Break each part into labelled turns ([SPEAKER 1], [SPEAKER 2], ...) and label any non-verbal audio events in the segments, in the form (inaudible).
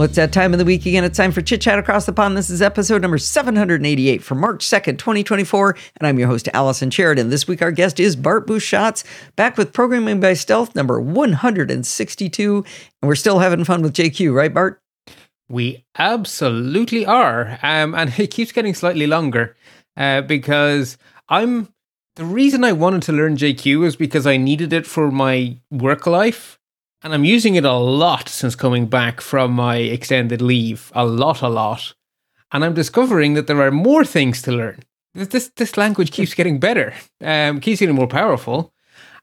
[SPEAKER 1] Well, it's that time of the week again. It's time for Chit Chat Across the Pond. This is episode number 788 for March 2nd, 2024. And I'm your host, Allison Sheridan. This week, our guest is Bart Busschots, back with Programming by Stealth number 162. And we're still having fun with JQ, right, Bart?
[SPEAKER 2] We absolutely are. Um, and (laughs) it keeps getting slightly longer uh, because I'm. The reason I wanted to learn JQ is because I needed it for my work life and I'm using it a lot since coming back from my extended leave. A lot, a lot. And I'm discovering that there are more things to learn. This this language keeps getting better, um, keeps getting more powerful.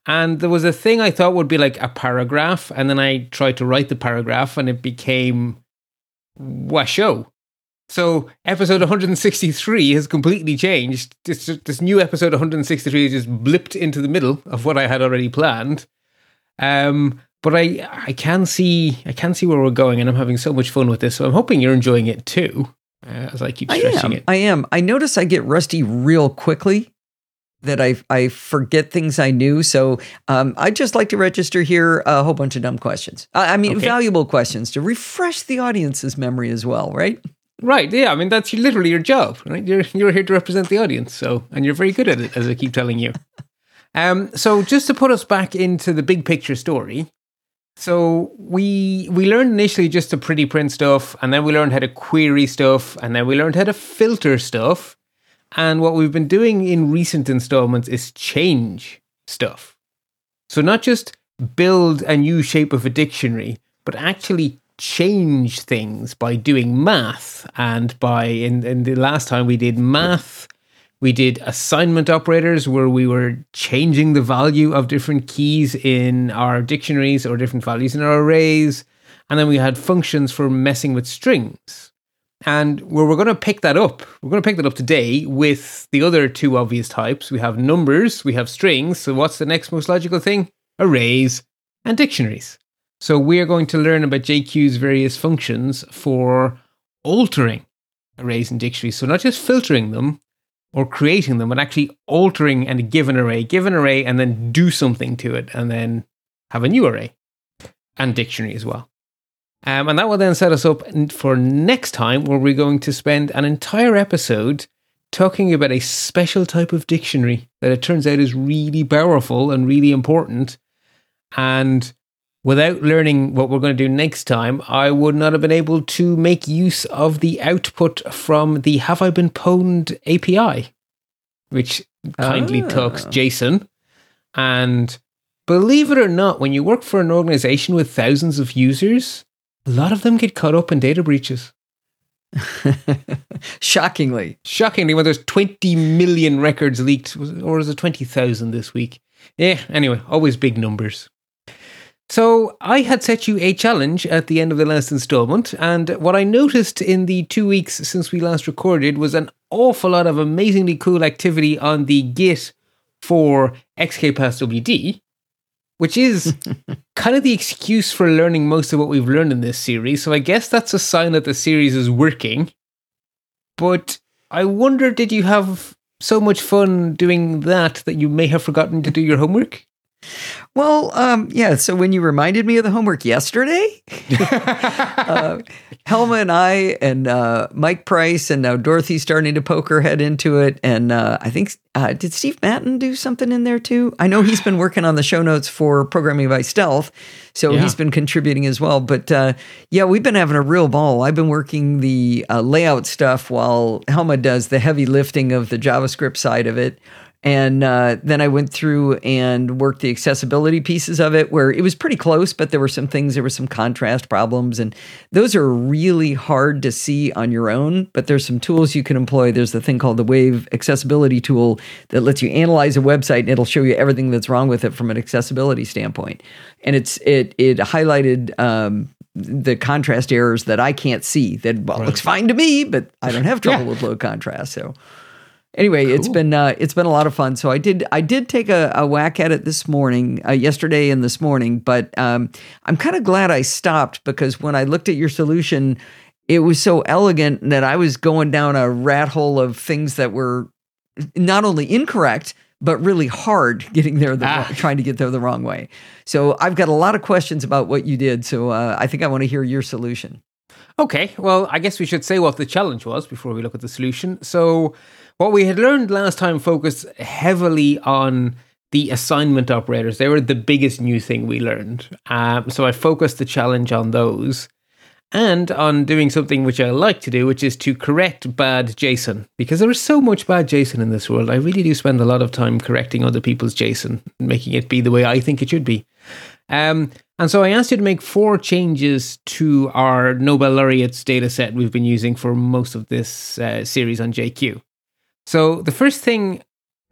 [SPEAKER 2] And there was a thing I thought would be like a paragraph, and then I tried to write the paragraph, and it became washo. So episode 163 has completely changed. This this new episode 163 is just blipped into the middle of what I had already planned. Um, but I I can see I can see where we're going, and I'm having so much fun with this. So I'm hoping you're enjoying it too, uh, as I keep stressing
[SPEAKER 1] I
[SPEAKER 2] it.
[SPEAKER 1] I am. I notice I get rusty real quickly. That I I forget things I knew, so um, I'd just like to register here a whole bunch of dumb questions. I, I mean, okay. valuable questions to refresh the audience's memory as well, right?
[SPEAKER 2] Right. Yeah. I mean, that's literally your job, right? You're you're here to represent the audience, so and you're very good at it, as I keep telling you. (laughs) Um, so just to put us back into the big picture story, so we we learned initially just to pretty print stuff, and then we learned how to query stuff, and then we learned how to filter stuff. And what we've been doing in recent installments is change stuff. So not just build a new shape of a dictionary, but actually change things by doing math and by in, in the last time we did math we did assignment operators where we were changing the value of different keys in our dictionaries or different values in our arrays. And then we had functions for messing with strings. And where we're going to pick that up, we're going to pick that up today with the other two obvious types. We have numbers, we have strings. So, what's the next most logical thing? Arrays and dictionaries. So, we are going to learn about JQ's various functions for altering arrays and dictionaries. So, not just filtering them, or creating them, but actually altering and give an array, give an array, and then do something to it, and then have a new array and dictionary as well. Um, and that will then set us up for next time, where we're going to spend an entire episode talking about a special type of dictionary that it turns out is really powerful and really important. And without learning what we're going to do next time, I would not have been able to make use of the output from the Have I Been Pwned API, which kindly ah. took JSON. And believe it or not, when you work for an organization with thousands of users, a lot of them get caught up in data breaches. (laughs)
[SPEAKER 1] Shockingly.
[SPEAKER 2] Shockingly, when there's 20 million records leaked, or is it 20,000 this week? Yeah, anyway, always big numbers. So, I had set you a challenge at the end of the last installment, and what I noticed in the two weeks since we last recorded was an awful lot of amazingly cool activity on the Git for XKPasswd, which is (laughs) kind of the excuse for learning most of what we've learned in this series. So, I guess that's a sign that the series is working. But I wonder, did you have so much fun doing that that you may have forgotten to do your homework?
[SPEAKER 1] Well, um, yeah. So when you reminded me of the homework yesterday, (laughs) uh, Helma and I and uh, Mike Price and now Dorothy's starting to poke her head into it. And uh, I think uh, did Steve Mattan do something in there too? I know he's been working on the show notes for Programming by Stealth, so yeah. he's been contributing as well. But uh, yeah, we've been having a real ball. I've been working the uh, layout stuff while Helma does the heavy lifting of the JavaScript side of it. And uh, then I went through and worked the accessibility pieces of it where it was pretty close, but there were some things, there were some contrast problems. And those are really hard to see on your own, but there's some tools you can employ. There's the thing called the Wave Accessibility Tool that lets you analyze a website and it'll show you everything that's wrong with it from an accessibility standpoint. And it's it it highlighted um, the contrast errors that I can't see. That well, right. looks fine to me, but I don't have (laughs) trouble yeah. with low contrast. So anyway, cool. it's been uh, it's been a lot of fun. So I did I did take a, a whack at it this morning, uh, yesterday and this morning, but um, I'm kind of glad I stopped because when I looked at your solution, it was so elegant that I was going down a rat hole of things that were not only incorrect but really hard (laughs) getting there the ah. trying to get there the wrong way. So I've got a lot of questions about what you did. So uh, I think I want to hear your solution.
[SPEAKER 2] Okay, well, I guess we should say what the challenge was before we look at the solution. So, what we had learned last time focused heavily on the assignment operators. They were the biggest new thing we learned. Um, so, I focused the challenge on those and on doing something which I like to do, which is to correct bad JSON. Because there is so much bad JSON in this world. I really do spend a lot of time correcting other people's JSON making it be the way I think it should be. Um, and so I asked you to make four changes to our Nobel laureates data set we've been using for most of this uh, series on JQ. So the first thing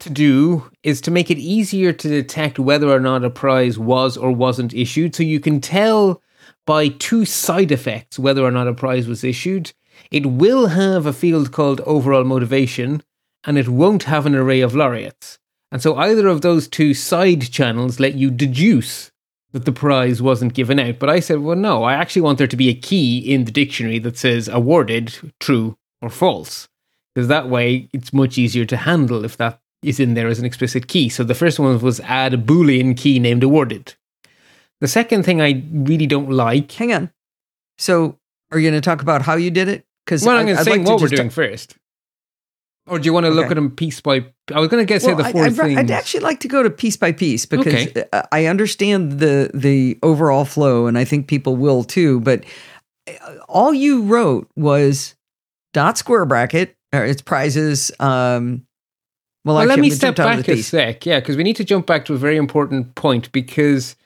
[SPEAKER 2] to do is to make it easier to detect whether or not a prize was or wasn't issued. So you can tell by two side effects whether or not a prize was issued. It will have a field called overall motivation, and it won't have an array of laureates. And so either of those two side channels let you deduce that the prize wasn't given out. But I said, well, no, I actually want there to be a key in the dictionary that says awarded, true, or false. Because that way it's much easier to handle if that is in there as an explicit key. So the first one was add a Boolean key named awarded. The second thing I really don't like.
[SPEAKER 1] Hang on. So are you going to talk about how you did it?
[SPEAKER 2] Because well, I'm going to say what we're doing first. Or do you want to okay. look at them piece by? I was going to get well, say the 4
[SPEAKER 1] I'd,
[SPEAKER 2] things.
[SPEAKER 1] I'd actually like to go to piece by piece because okay. I understand the the overall flow, and I think people will too. But uh, all you wrote was dot square bracket. Or its prizes. Um,
[SPEAKER 2] well, well actually, let me step back a sec. Yeah, because we need to jump back to a very important point because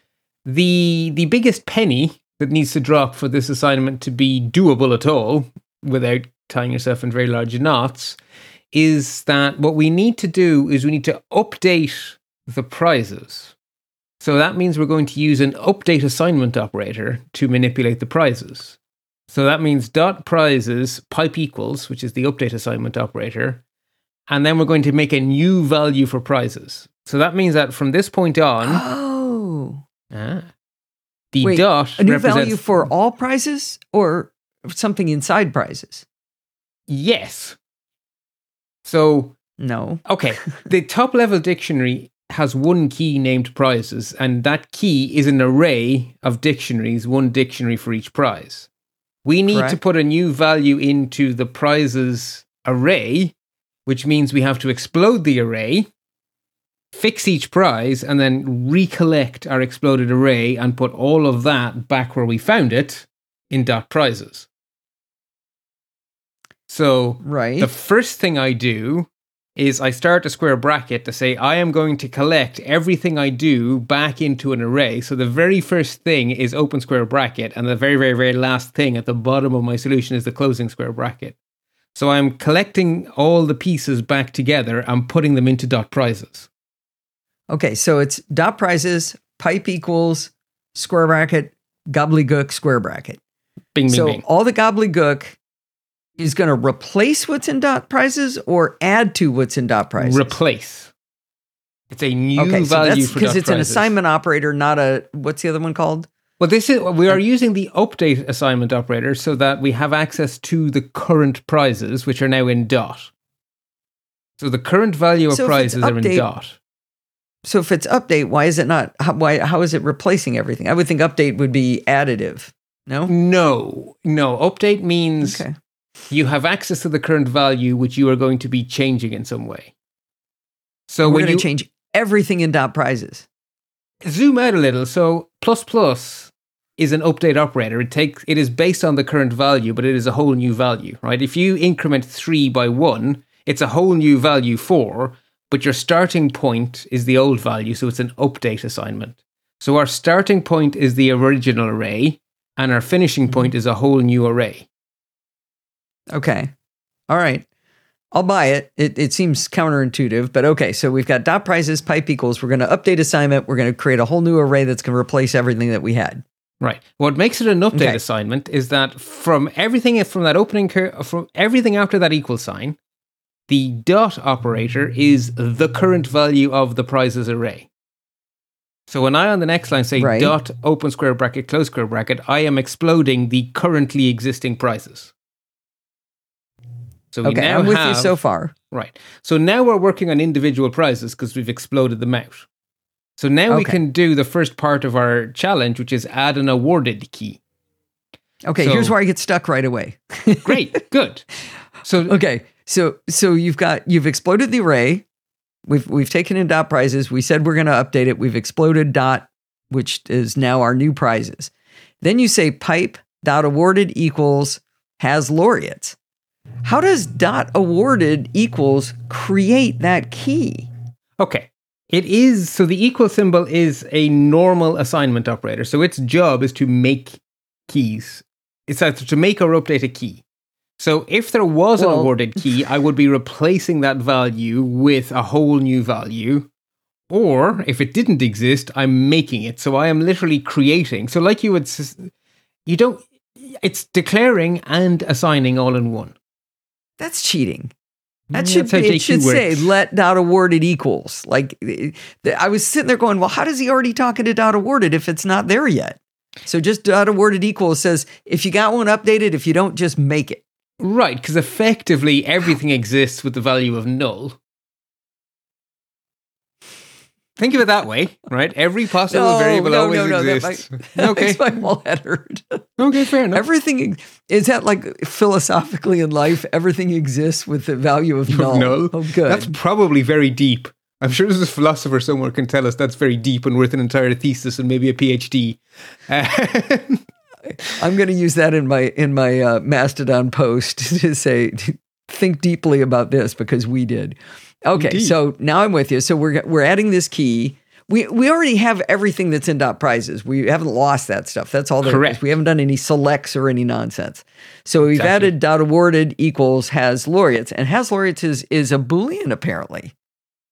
[SPEAKER 2] the the biggest penny that needs to drop for this assignment to be doable at all without tying yourself in very large knots is that what we need to do is we need to update the prizes. So that means we're going to use an update assignment operator to manipulate the prizes. So that means dot prizes pipe equals, which is the update assignment operator, and then we're going to make a new value for prizes. So that means that from this point on, (gasps)
[SPEAKER 1] oh,
[SPEAKER 2] ah, the
[SPEAKER 1] Wait,
[SPEAKER 2] dot
[SPEAKER 1] a new value for all prizes or something inside prizes.
[SPEAKER 2] Yes. So
[SPEAKER 1] no.
[SPEAKER 2] Okay. the (laughs) top level dictionary has one key named prizes, and that key is an array of dictionaries, one dictionary for each prize. We need Correct. to put a new value into the prizes array, which means we have to explode the array, fix each prize, and then recollect our exploded array and put all of that back where we found it in dot prizes. So
[SPEAKER 1] right.
[SPEAKER 2] the first thing I do is I start a square bracket to say I am going to collect everything I do back into an array. So the very first thing is open square bracket, and the very, very, very last thing at the bottom of my solution is the closing square bracket. So I'm collecting all the pieces back together and putting them into dot prizes.
[SPEAKER 1] Okay, so it's dot prizes, pipe equals, square bracket, gobbledygook, square bracket.
[SPEAKER 2] Bing, bing,
[SPEAKER 1] so
[SPEAKER 2] bing.
[SPEAKER 1] all the gobbledygook is going to replace what's in dot prizes or add to what's in dot prizes?
[SPEAKER 2] Replace. It's a new
[SPEAKER 1] okay, so
[SPEAKER 2] value
[SPEAKER 1] that's because it's
[SPEAKER 2] prizes.
[SPEAKER 1] an assignment operator, not a what's the other one called?
[SPEAKER 2] Well, this is we are uh, using the update assignment operator so that we have access to the current prizes, which are now in dot. So the current value of so prizes update, are in dot.
[SPEAKER 1] So if it's update, why is it not? How, why? How is it replacing everything? I would think update would be additive. No,
[SPEAKER 2] no, no. Update means okay you have access to the current value which you are going to be changing in some way.
[SPEAKER 1] So we're going to change everything in dot prizes.
[SPEAKER 2] Zoom out a little. So plus plus is an update operator. It takes it is based on the current value, but it is a whole new value, right? If you increment three by one, it's a whole new value four, but your starting point is the old value, so it's an update assignment. So our starting point is the original array, and our finishing mm-hmm. point is a whole new array.
[SPEAKER 1] Okay. All right. I'll buy it. It, it seems counterintuitive, but okay. So we've got dot prizes, pipe equals. We're going to update assignment. We're going to create a whole new array that's going to replace everything that we had.
[SPEAKER 2] Right. What makes it an update okay. assignment is that from everything from that opening cur- from everything after that equal sign, the dot operator is the current value of the prizes array. So when I on the next line say right. dot open square bracket close square bracket, I am exploding the currently existing prizes.
[SPEAKER 1] So we okay, now I'm with have, you so far.
[SPEAKER 2] Right. So now we're working on individual prizes because we've exploded them out. So now okay. we can do the first part of our challenge, which is add an awarded key.
[SPEAKER 1] Okay,
[SPEAKER 2] So-
[SPEAKER 1] here's where I get stuck right away. (laughs)
[SPEAKER 2] Great, good. So
[SPEAKER 1] Okay, so so you've got you've exploded the array. We've we've taken in dot prizes. We said we're going to update it. We've exploded dot, which is now our new prizes. Then you say pipe dot awarded equals has laureates. How does dot awarded equals create that key?
[SPEAKER 2] Okay. It is so the equal symbol is a normal assignment operator. So its job is to make keys. It's either to make or update a key. So if there was an awarded key, I would be replacing that value with a whole new value. Or if it didn't exist, I'm making it. So I am literally creating. So like you would, you don't. It's declaring and assigning all in one.
[SPEAKER 1] That's cheating. That
[SPEAKER 2] Mm,
[SPEAKER 1] should be, it should say let dot awarded equals. Like eh, I was sitting there going, well, how does he already talking to dot awarded if it's not there yet? So just dot awarded equals says if you got one updated, if you don't, just make it.
[SPEAKER 2] Right, because effectively everything exists with the value of null. Think of it that way, right? Every possible
[SPEAKER 1] No,
[SPEAKER 2] variable
[SPEAKER 1] no,
[SPEAKER 2] always
[SPEAKER 1] no, no, that
[SPEAKER 2] exists.
[SPEAKER 1] That (laughs) (laughs)
[SPEAKER 2] okay,
[SPEAKER 1] makes my head hurt. (laughs)
[SPEAKER 2] okay, fair enough.
[SPEAKER 1] everything is that like philosophically in life, everything exists with the value of null.
[SPEAKER 2] null.
[SPEAKER 1] Oh, good.
[SPEAKER 2] That's probably very deep. I'm sure there's a philosopher somewhere can tell us that's very deep and worth an entire thesis and maybe a PhD.
[SPEAKER 1] I'm going to use that in my in my uh, Mastodon post to say think deeply about this because we did. Okay,
[SPEAKER 2] Indeed.
[SPEAKER 1] so now I'm with you. So we're we're adding this key. We we already have everything that's in dot prizes. We haven't lost that stuff. That's all there is.
[SPEAKER 2] Correct.
[SPEAKER 1] We haven't done any selects or any nonsense. So we've
[SPEAKER 2] Exactly.
[SPEAKER 1] added dot awarded equals has laureates, and has laureates is is a boolean apparently.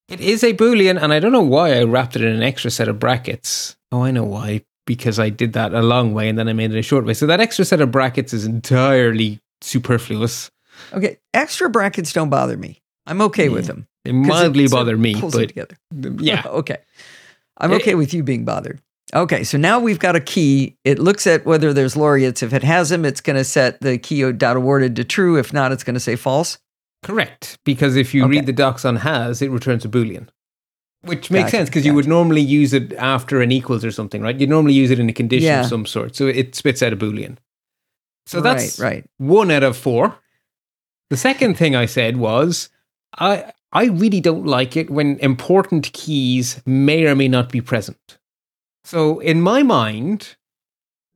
[SPEAKER 2] it is a Boolean, and I don't know why I wrapped it in an extra set of brackets. Oh, I know why. Because I did that a long way and then I made it a short way. So that extra set of brackets is entirely superfluous.
[SPEAKER 1] Okay, extra brackets don't bother me. I'm okay with
[SPEAKER 2] Yeah.
[SPEAKER 1] them.
[SPEAKER 2] They
[SPEAKER 1] 'cause it
[SPEAKER 2] mildly
[SPEAKER 1] sort of
[SPEAKER 2] bother me,
[SPEAKER 1] pulls it
[SPEAKER 2] but
[SPEAKER 1] together.
[SPEAKER 2] yeah. (laughs)
[SPEAKER 1] okay. I'm
[SPEAKER 2] It-
[SPEAKER 1] okay with you being bothered. Okay, so now we've got a key. It looks at whether there's laureates. If it has them, it's going to set the key dot awarded to true. If not, it's going to say false.
[SPEAKER 2] Correct, because if you
[SPEAKER 1] Okay.
[SPEAKER 2] read the docs on has, it returns a boolean, which makes
[SPEAKER 1] Gotcha,
[SPEAKER 2] sense because you would normally use it after an equals or something, right? You'd normally use it in a condition
[SPEAKER 1] Yeah.
[SPEAKER 2] of some sort, so it spits out a boolean. So that's
[SPEAKER 1] right, right.
[SPEAKER 2] one out of four. The second thing I said was I I really don't like it when important keys may or may not be present. So in my mind,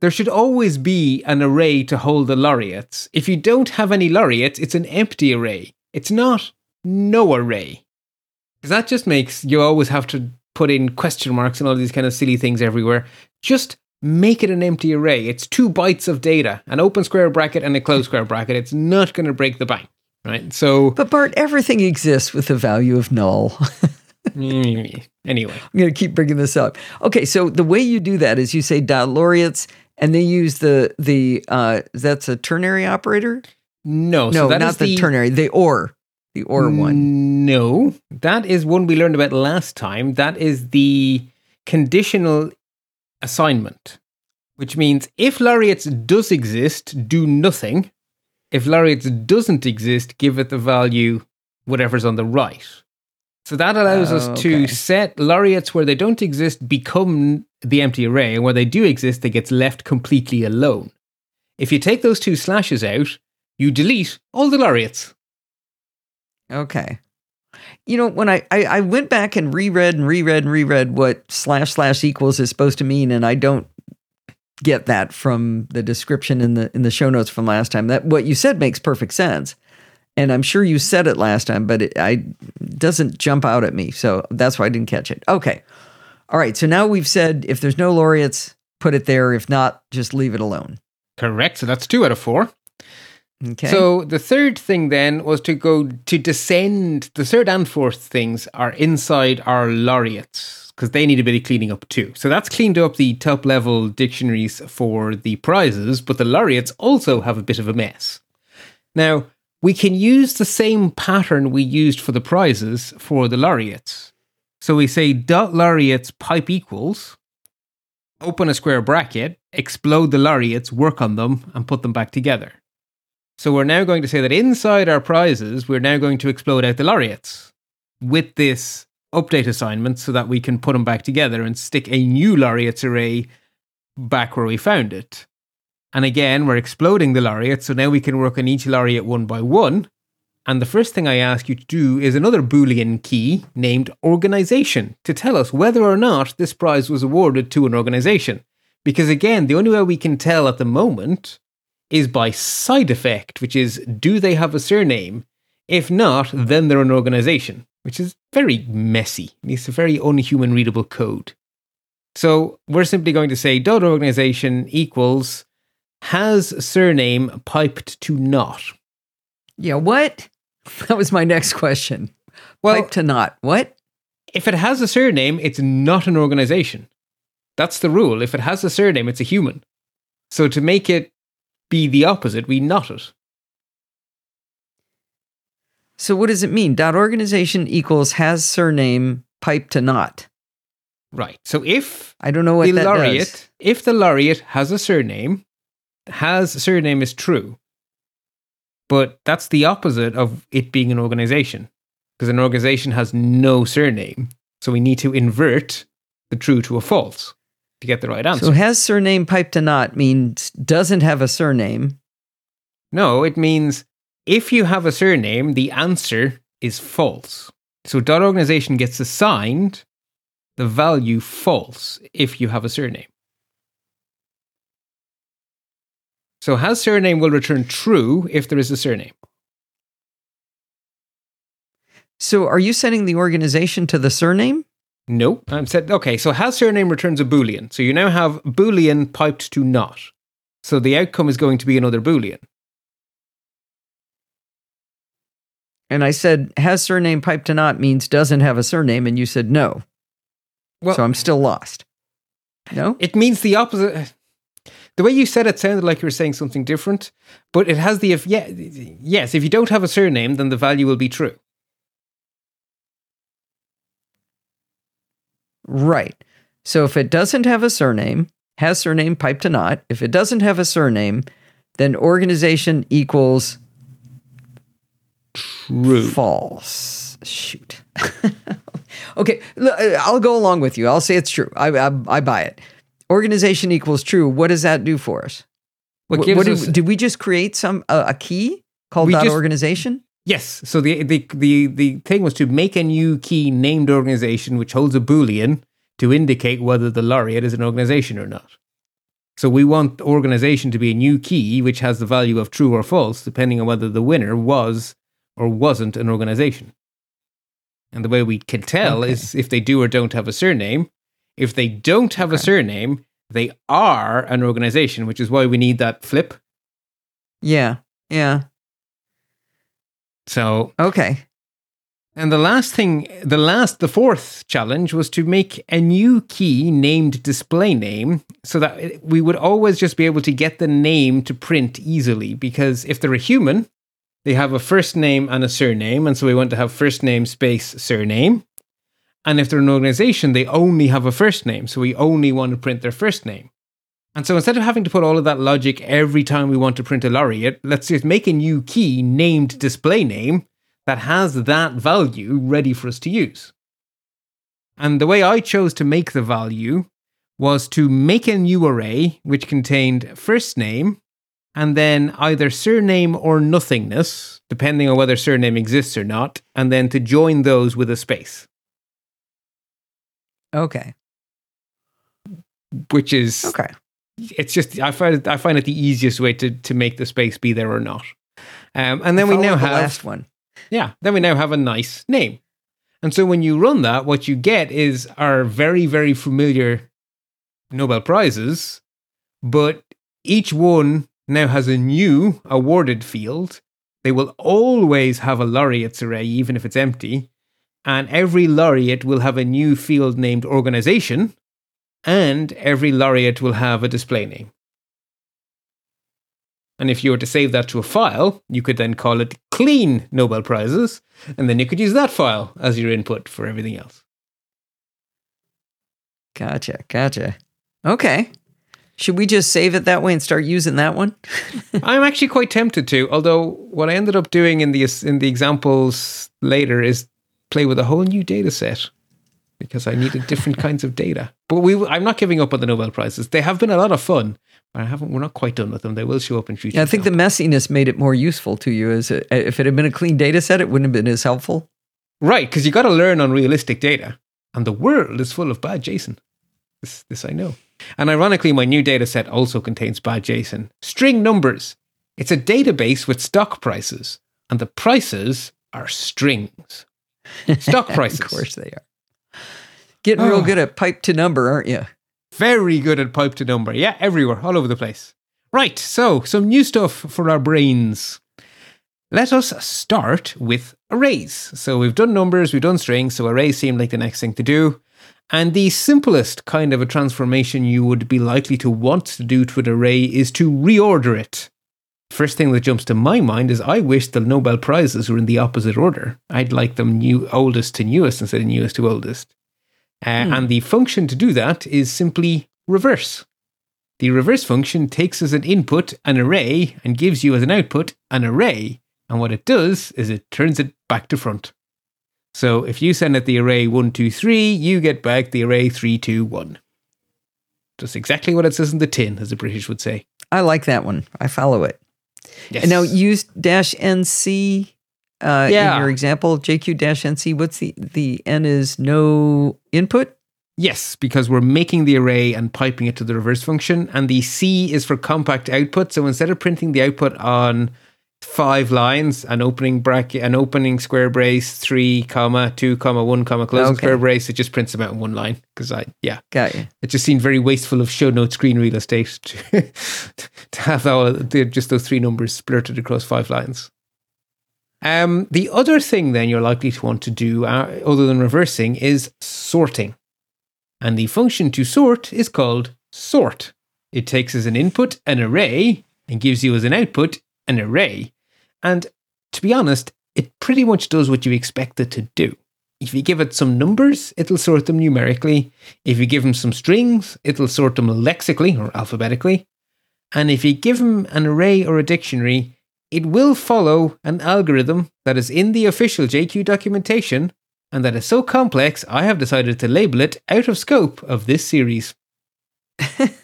[SPEAKER 2] there should always be an array to hold the laureates. If you don't have any laureates, it's an empty array. It's not no array. Because that just makes you always have to put in question marks and all these kind of silly things everywhere. Just make it an empty array. It's two bytes of data, an open square bracket and a closed square bracket. It's not going to break the bank, right? So,
[SPEAKER 1] But Bart, everything exists with the value of null. (laughs)
[SPEAKER 2] anyway,
[SPEAKER 1] I'm going to keep bringing this up. Okay, so the way you do that is you say dot laureates, and they use the the uh, that's a ternary operator.
[SPEAKER 2] no, so
[SPEAKER 1] no,
[SPEAKER 2] that
[SPEAKER 1] not
[SPEAKER 2] is
[SPEAKER 1] the, ternary, the or, the or one.
[SPEAKER 2] No, that is one we learned about last time. That is the conditional assignment, which means if laureates does exist, do nothing. If laureates doesn't exist, give it the value whatever's on the right. So that allows us
[SPEAKER 1] Oh,
[SPEAKER 2] to
[SPEAKER 1] okay.
[SPEAKER 2] set laureates where they don't exist become the empty array, and where they do exist, they get left completely alone. If you take those two slashes out, you delete all the laureates.
[SPEAKER 1] Okay. You know, when I, I, I went back and reread and reread and reread what slash slash equals is supposed to mean, and I don't get that from the description in the in the show notes from last time. That what you said makes perfect sense, and I'm sure you said it last time, but it I doesn't jump out at me, so that's why I didn't catch it. Okay, all right. So now we've said if there's no laureates, put it there. If not, just leave it alone.
[SPEAKER 2] Correct. So that's two out of four.
[SPEAKER 1] Okay.
[SPEAKER 2] So the third thing then was to go to descend. The third and fourth things are inside our laureates because they need a bit of cleaning up too. So that's cleaned up the top level dictionaries for the prizes, but the laureates also have a bit of a mess. Now, we can use the same pattern we used for the prizes for the laureates. So we say dot laureates pipe equals, open a square bracket, explode the laureates, work on them, and put them back together. So we're now going to say that inside our prizes, we're now going to explode out the laureates with this update assignments so that we can put them back together and stick a new laureates array back where we found it. And again, we're exploding the laureate, so now we can work on each laureate one by one. And the first thing I ask you to do is another Boolean key named organization to tell us whether or not this prize was awarded to an organization. Because again, the only way we can tell at the moment is by side effect, which is do they have a surname? If not, then they're an organization, which is very messy. It's a very unhuman readable code. So we're simply going to say dot organization equals has surname piped to not.
[SPEAKER 1] Yeah, what? (laughs) That was my next question.
[SPEAKER 2] Well,
[SPEAKER 1] Pipe to not. What?
[SPEAKER 2] if it has a surname, it's not an organization. That's the rule. If it has a surname, it's a human. So to make it be the opposite, we not it.
[SPEAKER 1] So what does it mean? Dot organization equals has surname pipe to not.
[SPEAKER 2] Right. So if
[SPEAKER 1] I don't know what
[SPEAKER 2] the
[SPEAKER 1] that
[SPEAKER 2] laureate,
[SPEAKER 1] does.
[SPEAKER 2] if the laureate has a surname, has surname is true. But that's the opposite of it being an organization. Because an organization has no surname. So we need to invert the true to a false to get the right answer.
[SPEAKER 1] So has surname pipe to not means doesn't have a surname.
[SPEAKER 2] No, it means if you have a surname, the answer is false. So dot organization gets assigned the value false if you have a surname. So has surname will return true if there is a surname.
[SPEAKER 1] So are you sending the organization to the surname?
[SPEAKER 2] Nope. I'm said okay, so has surname returns a boolean. So you now have boolean piped to not. So the outcome is going to be another boolean.
[SPEAKER 1] And I said has surname pipe to not means doesn't have a surname, and you said no.
[SPEAKER 2] Well,
[SPEAKER 1] so I'm still lost. No?
[SPEAKER 2] It means the opposite. The way you said it sounded like you were saying something different, but it has the if yeah yes, if you don't have a surname, then the value will be true.
[SPEAKER 1] Right. So if it doesn't have a surname, has surname pipe to not. If it doesn't have a surname, then organization equals
[SPEAKER 2] True.
[SPEAKER 1] false. Shoot. (laughs) okay, uh, I'll go along with you. I'll say it's true. I, I, I buy it. Organization equals true. What does that do for us?
[SPEAKER 2] What
[SPEAKER 1] what
[SPEAKER 2] us
[SPEAKER 1] did, did we just create some uh, a key called dot
[SPEAKER 2] just-
[SPEAKER 1] organization?
[SPEAKER 2] yes. So the, the the the thing was to make a new key named organization which holds a boolean to indicate whether the laureate is an organization or not. So we want organization to be a new key which has the value of true or false depending on whether the winner was or wasn't an organization. And the way we can tell
[SPEAKER 1] Okay.
[SPEAKER 2] is if they do or don't have a surname. If they don't have a surname, they are an organization, which is why we need that flip.
[SPEAKER 1] Yeah. Yeah.
[SPEAKER 2] So
[SPEAKER 1] Okay.
[SPEAKER 2] And the last thing, the last, the fourth challenge was to make a new key named display name so that we would always just be able to get the name to print easily. Because if they're a human, they have a first name and a surname. And so we want to have first name space surname. And if they're an organization, they only have a first name. So we only want to print their first name. And so instead of having to put all of that logic every time we want to print a laureate, let's just make a new key named display name that has that value ready for us to use. And the way I chose to make the value was to make a new array which contained first name and then either surname or nothingness, depending on whether surname exists or not, and then to join those with a space,
[SPEAKER 1] Okay.
[SPEAKER 2] which is
[SPEAKER 1] Okay.
[SPEAKER 2] it's just I find it, I find it the easiest way to to make the space be there or not. Um, and then we now
[SPEAKER 1] the
[SPEAKER 2] have
[SPEAKER 1] last one.
[SPEAKER 2] Yeah, then we now have a nice name. And so when you run that, what you get is our very, very familiar Nobel Prizes, but each one now has a new awarded field. They will always have a laureates array, even if it's empty. And every laureate will have a new field named organization, and every laureate will have a display name. And if you were to save that to a file, you could then call it clean Nobel Prizes, and then you could use that file as your input for everything else.
[SPEAKER 1] Gotcha. Gotcha. Okay. Should we just save it that way and start using that one? (laughs)
[SPEAKER 2] I'm actually quite tempted to, although what I ended up doing in the in the examples later is play with a whole new data set. because I needed different kinds of data. But we, I'm not giving up on the Nobel prizes. They have been a lot of fun. But I haven't. We're not quite done with them. They will show up in future.
[SPEAKER 1] Yeah, I think the messiness made it more useful to you. As a, if it had been a clean data set, it wouldn't have been as helpful.
[SPEAKER 2] right because you got to learn on realistic data, and the world is full of bad JSON. This, this I know. And ironically, my new data set also contains bad JSON. String numbers. It's a database with stock prices, and the prices are strings. (laughs) Stock prices.
[SPEAKER 1] of course they are. Getting real
[SPEAKER 2] Oh.
[SPEAKER 1] good at pipe to number, aren't you?
[SPEAKER 2] Very good at pipe to number. Yeah, everywhere, all over the place. Right, so some new stuff for our brains. Let us start with arrays. So we've done numbers, we've done strings, so arrays seem like the next thing to do. And the simplest kind of a transformation you would be likely to want to do to an array is to reorder it. First thing that jumps to my mind is I wish the Nobel Prizes were in the opposite order. I'd like them new oldest to newest instead of newest to oldest. Uh, And the function to do that is simply reverse. The reverse function takes as an input an array and gives you as an output an array. And what it does is it turns it back to front. So if you send it the array 1, 2, 3, you get back the array 3, 2, 1. Just exactly what it says in the tin, as the British would say.
[SPEAKER 1] I like that one. I follow it.
[SPEAKER 2] Yes.
[SPEAKER 1] And now use dash NC uh,
[SPEAKER 2] Yeah.
[SPEAKER 1] in your example, JQ dash NC. What's the the N is no input?
[SPEAKER 2] Yes, because we're making the array and piping it to the reverse function, and the C is for compact output. So instead of printing the output on five lines, an opening bracket, an opening square brace, three comma two comma one comma closing
[SPEAKER 1] Okay.
[SPEAKER 2] square brace, it just prints them out in one line. Because I, yeah,
[SPEAKER 1] Got you.
[SPEAKER 2] it just seemed very wasteful of show notes screen real estate (laughs) to, to have all the, just those three numbers splurted across five lines. Um, the other thing then you're likely to want to do, uh, other than reversing, is sorting. And the function to sort is called sort. It takes as an input an array and gives you as an output an array. And to be honest, it pretty much does what you expect it to do. If you give it some numbers, it'll sort them numerically. If you give them some strings, it'll sort them lexically or alphabetically. And if you give them an array or a dictionary, it will follow an algorithm that is in the official JQ documentation and that is so complex I have decided to label it out of scope of this series. (laughs)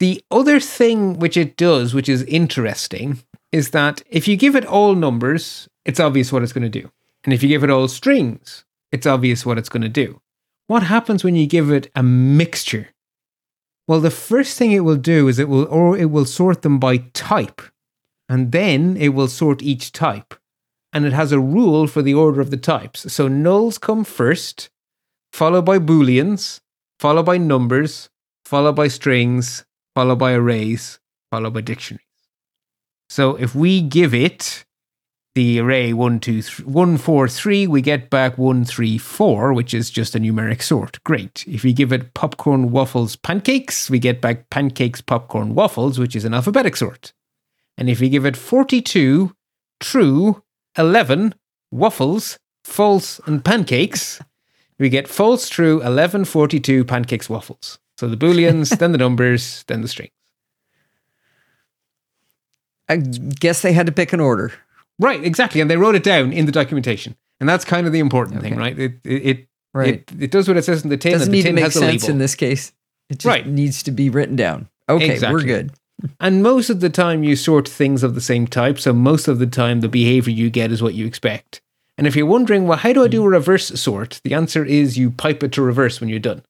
[SPEAKER 2] the other thing which it does, which is interesting, is that if you give it all numbers, it's obvious what it's going to do. And if you give it all strings, it's obvious what it's going to do. What happens when you give it a mixture? Well, the first thing it will do is it will or it will sort them by type. And then it will sort each type. And it has a rule for the order of the types. So nulls come first, followed by booleans, followed by numbers, followed by strings, followed by arrays, followed by dictionaries. So if we give it the array 1, 2, 3, 1, 4, 3, we get back 1, 3, 4, which is just a numeric sort. Great. If we give it popcorn, waffles, pancakes, we get back pancakes, popcorn, waffles, which is an alphabetic sort. And if we give it 42, true, 11, waffles, false, and pancakes, we get false, true, 11, 42, pancakes, waffles. So the booleans, then the numbers, then the strings.
[SPEAKER 1] I guess they had to pick an order.
[SPEAKER 2] Right, exactly. And they wrote it down in the documentation. And that's kind of the important thing, right? It, it, it,
[SPEAKER 1] Right.
[SPEAKER 2] it, it does what it says in the tin,
[SPEAKER 1] Doesn't
[SPEAKER 2] the
[SPEAKER 1] need to
[SPEAKER 2] tin
[SPEAKER 1] make sense in this case. It just
[SPEAKER 2] Right.
[SPEAKER 1] needs to be written down. Okay,
[SPEAKER 2] Exactly.
[SPEAKER 1] we're good.
[SPEAKER 2] And most of the time, you sort things of the same type. So most of the time, the behavior you get is what you expect. And if you're wondering, well, how do I do a reverse sort? The answer is you pipe it to reverse when you're done.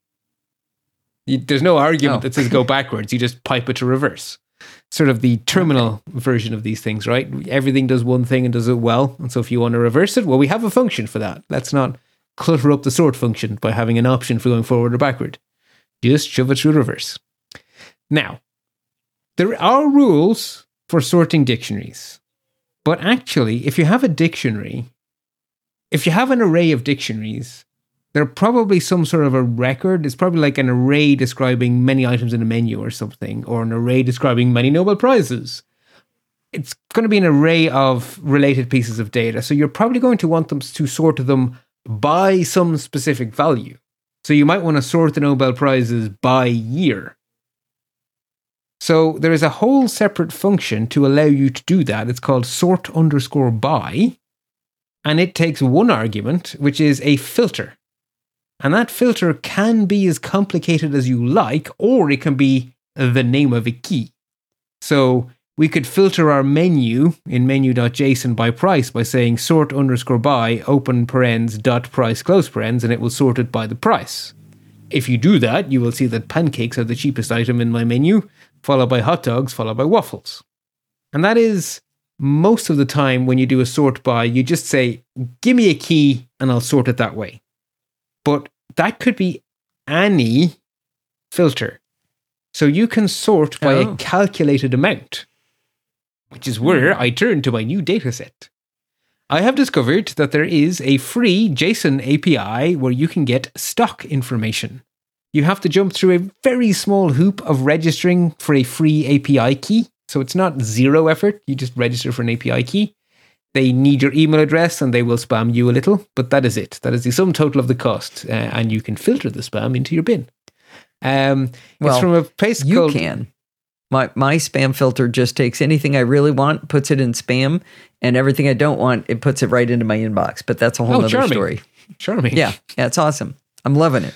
[SPEAKER 2] You, there's no argument
[SPEAKER 1] Oh.
[SPEAKER 2] that says go (laughs) backwards. You just pipe it to reverse. Sort of the terminal version of these things, right? Everything does one thing and does it well. And so if you want to reverse it, well, we have a function for that. Let's not clutter up the sort function by having an option for going forward or backward. Just shove it through reverse. Now, there are rules for sorting dictionaries. But actually, if you have a dictionary, if you have an array of dictionaries, there are probably some sort of a record. It's probably like an array describing many items in a menu or something, or an array describing many Nobel Prizes. It's going to be an array of related pieces of data. So you're probably going to want them to sort them by some specific value. So you might want to sort the Nobel Prizes by year. So there is a whole separate function to allow you to do that. It's called sort underscore by. and it takes one argument, which is a filter. And that filter can be as complicated as you like, or it can be the name of a key. So we could filter our menu in menu.json by price by saying sort underscore by open parens dot price close parens, and it will sort it by the price. If you do that, you will see that pancakes are the cheapest item in my menu, followed by hot dogs, followed by waffles. And that is most of the time when you do a sort by, you just say, give me a key and I'll sort it that way. But that could be any filter. So you can sort by
[SPEAKER 1] Oh.
[SPEAKER 2] a calculated amount, which is where hmm. I turn to my new dataset. I have discovered that there is a free JSON API where you can get stock information. You have to jump through a very small hoop of registering for a free API key. So it's not zero effort. You just register for an API key. They need your email address and they will spam you a little, but that is it. That is the sum total of the cost. Uh, and you can filter the spam into your bin. Um,
[SPEAKER 1] Well,
[SPEAKER 2] it's from a place
[SPEAKER 1] You
[SPEAKER 2] called.
[SPEAKER 1] can. My my spam filter just takes anything I really want, puts it in spam, and everything I don't want, it puts it right into my inbox. But that's a whole
[SPEAKER 2] Oh,
[SPEAKER 1] other
[SPEAKER 2] charming.
[SPEAKER 1] story.
[SPEAKER 2] Charming.
[SPEAKER 1] Yeah, yeah, it's awesome. I'm loving it.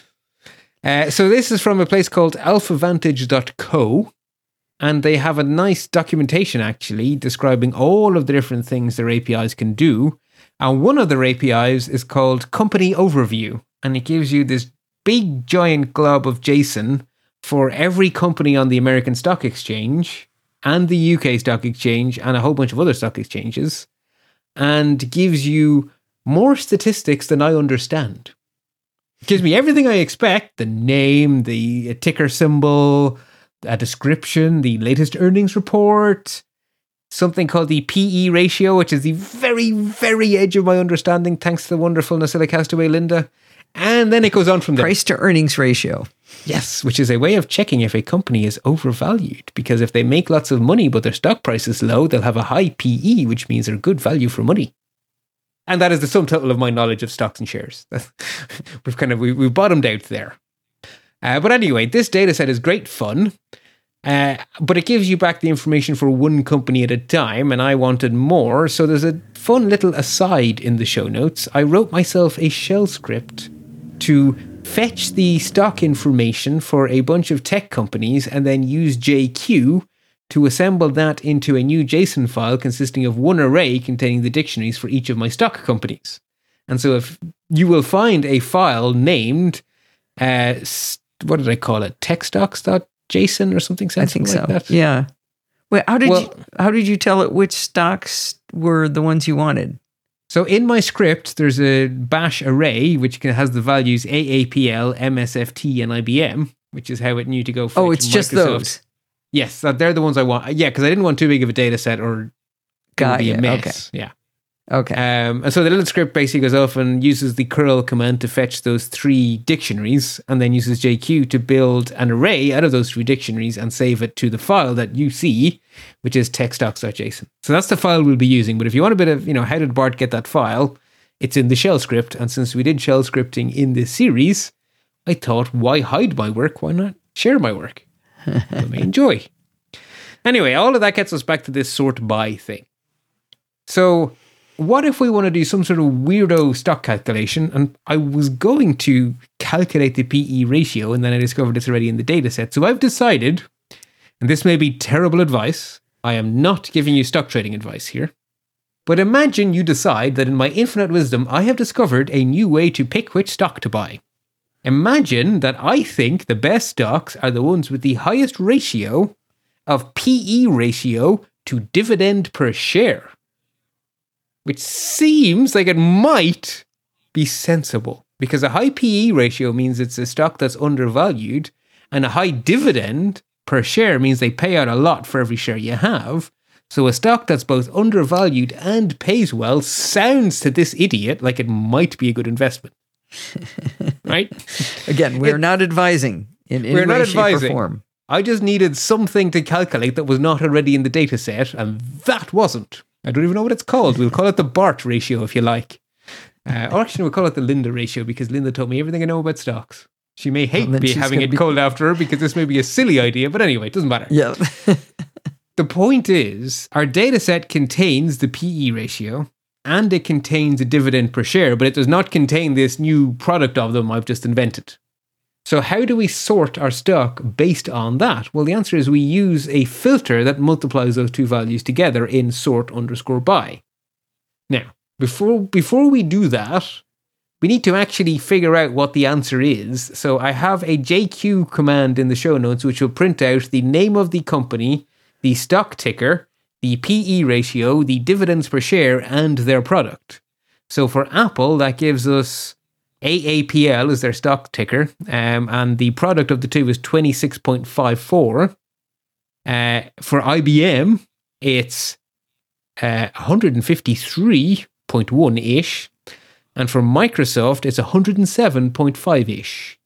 [SPEAKER 2] Uh, so this is from a place called alphavantage.co. And they have a nice documentation actually describing all of the different things their APIs can do. And one of their APIs is called Company Overview. And it gives you this big giant glob of JSON for every company on the American Stock Exchange and the UK Stock Exchange and a whole bunch of other stock exchanges. And gives you more statistics than I understand It gives me everything I expect the name, the ticker symbol, a description, the latest earnings report, something called the PE ratio, which is the very, very edge of my understanding, thanks to the wonderful NosillaCastaway Linda. And then it goes on from there.
[SPEAKER 1] Price to earnings ratio.
[SPEAKER 2] Yes, which is a way of checking if a company is overvalued. Because if they make lots of money but their stock price is low, they'll have a high PE, which means they're good value for money. And that is the sum total of my knowledge of stocks and shares. (laughs) we've kind of we, we've bottomed out there. Uh, but anyway, this data set is great fun. Uh, but it gives you back the information for one company at a time, and I wanted more. So there's a fun little aside in the show notes. I wrote myself a shell script to fetch the stock information for a bunch of tech companies and then use JQ to assemble that into a new JSON file consisting of one array containing the dictionaries for each of my stock companies. And so if you will find a file named, uh, what did I call it? Techstocks.json or something
[SPEAKER 1] I think
[SPEAKER 2] sensible
[SPEAKER 1] so.
[SPEAKER 2] like that?
[SPEAKER 1] Yeah. Wait, how did
[SPEAKER 2] Well-
[SPEAKER 1] you how did you tell it which stocks were the ones you wanted?
[SPEAKER 2] So in my script, there's a bash array which can, has the values AAPL, MSFT, and IBM, which is how it knew to go. For
[SPEAKER 1] Oh, it's just
[SPEAKER 2] Microsoft.
[SPEAKER 1] those.
[SPEAKER 2] Yes, they're the ones I want. Yeah, because I didn't want too big of a data set or it would
[SPEAKER 1] Got
[SPEAKER 2] be a mess. Yeah.
[SPEAKER 1] Okay.
[SPEAKER 2] Um, and so the little script basically goes off and uses the curl command to fetch those three dictionaries and then uses JQ to build an array out of those three dictionaries and save it to the file that you see, which is techstocks.json. So that's the file we'll be using. But if you want a bit of, you know, how did Bart get that file? It's in the shell script. And since we did shell scripting in this series, I thought, why hide my work? Why not share my work? (laughs) you may enjoy. Anyway, all of that gets us back to this sort by thing. So, what if we want to do some sort of weirdo stock calculation? And I was going to calculate the PE ratio, and then I discovered it's already in the data set. So I've decided, and this may be terrible advice, I am not giving you stock trading advice here. But imagine you decide that in my infinite wisdom, I have discovered a new way to pick which stock to buy. Imagine that I think the best stocks are the ones with the highest ratio of PE ratio to dividend per share which seems like it might be sensible because a high PE ratio means it's a stock that's undervalued, and a high dividend per share means they pay out a lot for every share you have. So a stock that's both undervalued and pays well sounds to this idiot like it might be a good investment. (laughs) right?
[SPEAKER 1] Again, we're not advising in any
[SPEAKER 2] We're not
[SPEAKER 1] way, shape, or form.
[SPEAKER 2] I just needed something to calculate that was not already in the data set, and that wasn't. I don't even know what it's called. We'll call it the BART ratio if you like. Uh, or actually, we'll call it the Linda ratio because Linda told me everything I know about stocks. She may hate
[SPEAKER 1] Well,
[SPEAKER 2] me having it
[SPEAKER 1] be-
[SPEAKER 2] called after her because this may be a silly idea, but anyway, it doesn't matter.
[SPEAKER 1] Yeah. (laughs)
[SPEAKER 2] The point is, our data set contains the PE ratio, and it contains a dividend per share, but it does not contain this new product of them I've just invented. So, how do we sort our stock based on that? Well, the answer is we use a filter that multiplies those two values together in sort underscore by. Now, before, before we do that, we need to actually figure out what the answer is. So, I have a JQ command in the show notes which will print out the name of the company, the stock ticker, the PE ratio, the dividends per share, and their product. So, for Apple, that gives us AAPL is their stock ticker, um, and the product of the two is 26.54. Uh, for IBM, it's uh, 153.1 ish, and for Microsoft, it's 107.5 ish,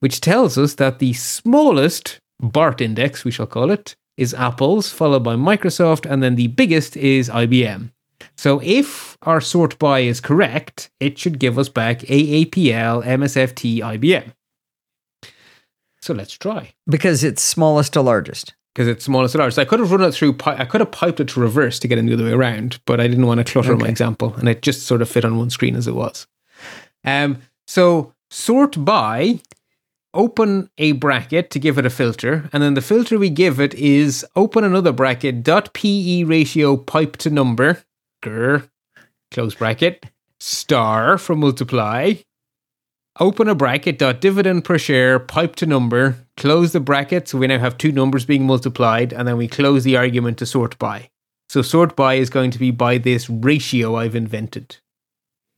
[SPEAKER 2] which tells us that the smallest BART index, we shall call it, is Apple's, followed by Microsoft, and then the biggest is IBM. So if our sort by is correct, it should give us back AAPL, MSFT, IBM. So let's try.
[SPEAKER 1] Because it's smallest to largest.
[SPEAKER 2] Because it's smallest to largest. I could have run it through, I could have piped it to reverse to get it the other way around, but I didn't want to clutter okay. my example, and it just sort of fit on one screen as it was. Um, so sort by, open a bracket to give it a filter, and then the filter we give it is open another bracket, dot PE ratio pipe to number, close bracket, star for multiply, open a bracket, dot dividend per share, pipe to number, close the bracket, so we now have two numbers being multiplied, and then we close the argument to sort by. So sort by is going to be by this ratio I've invented.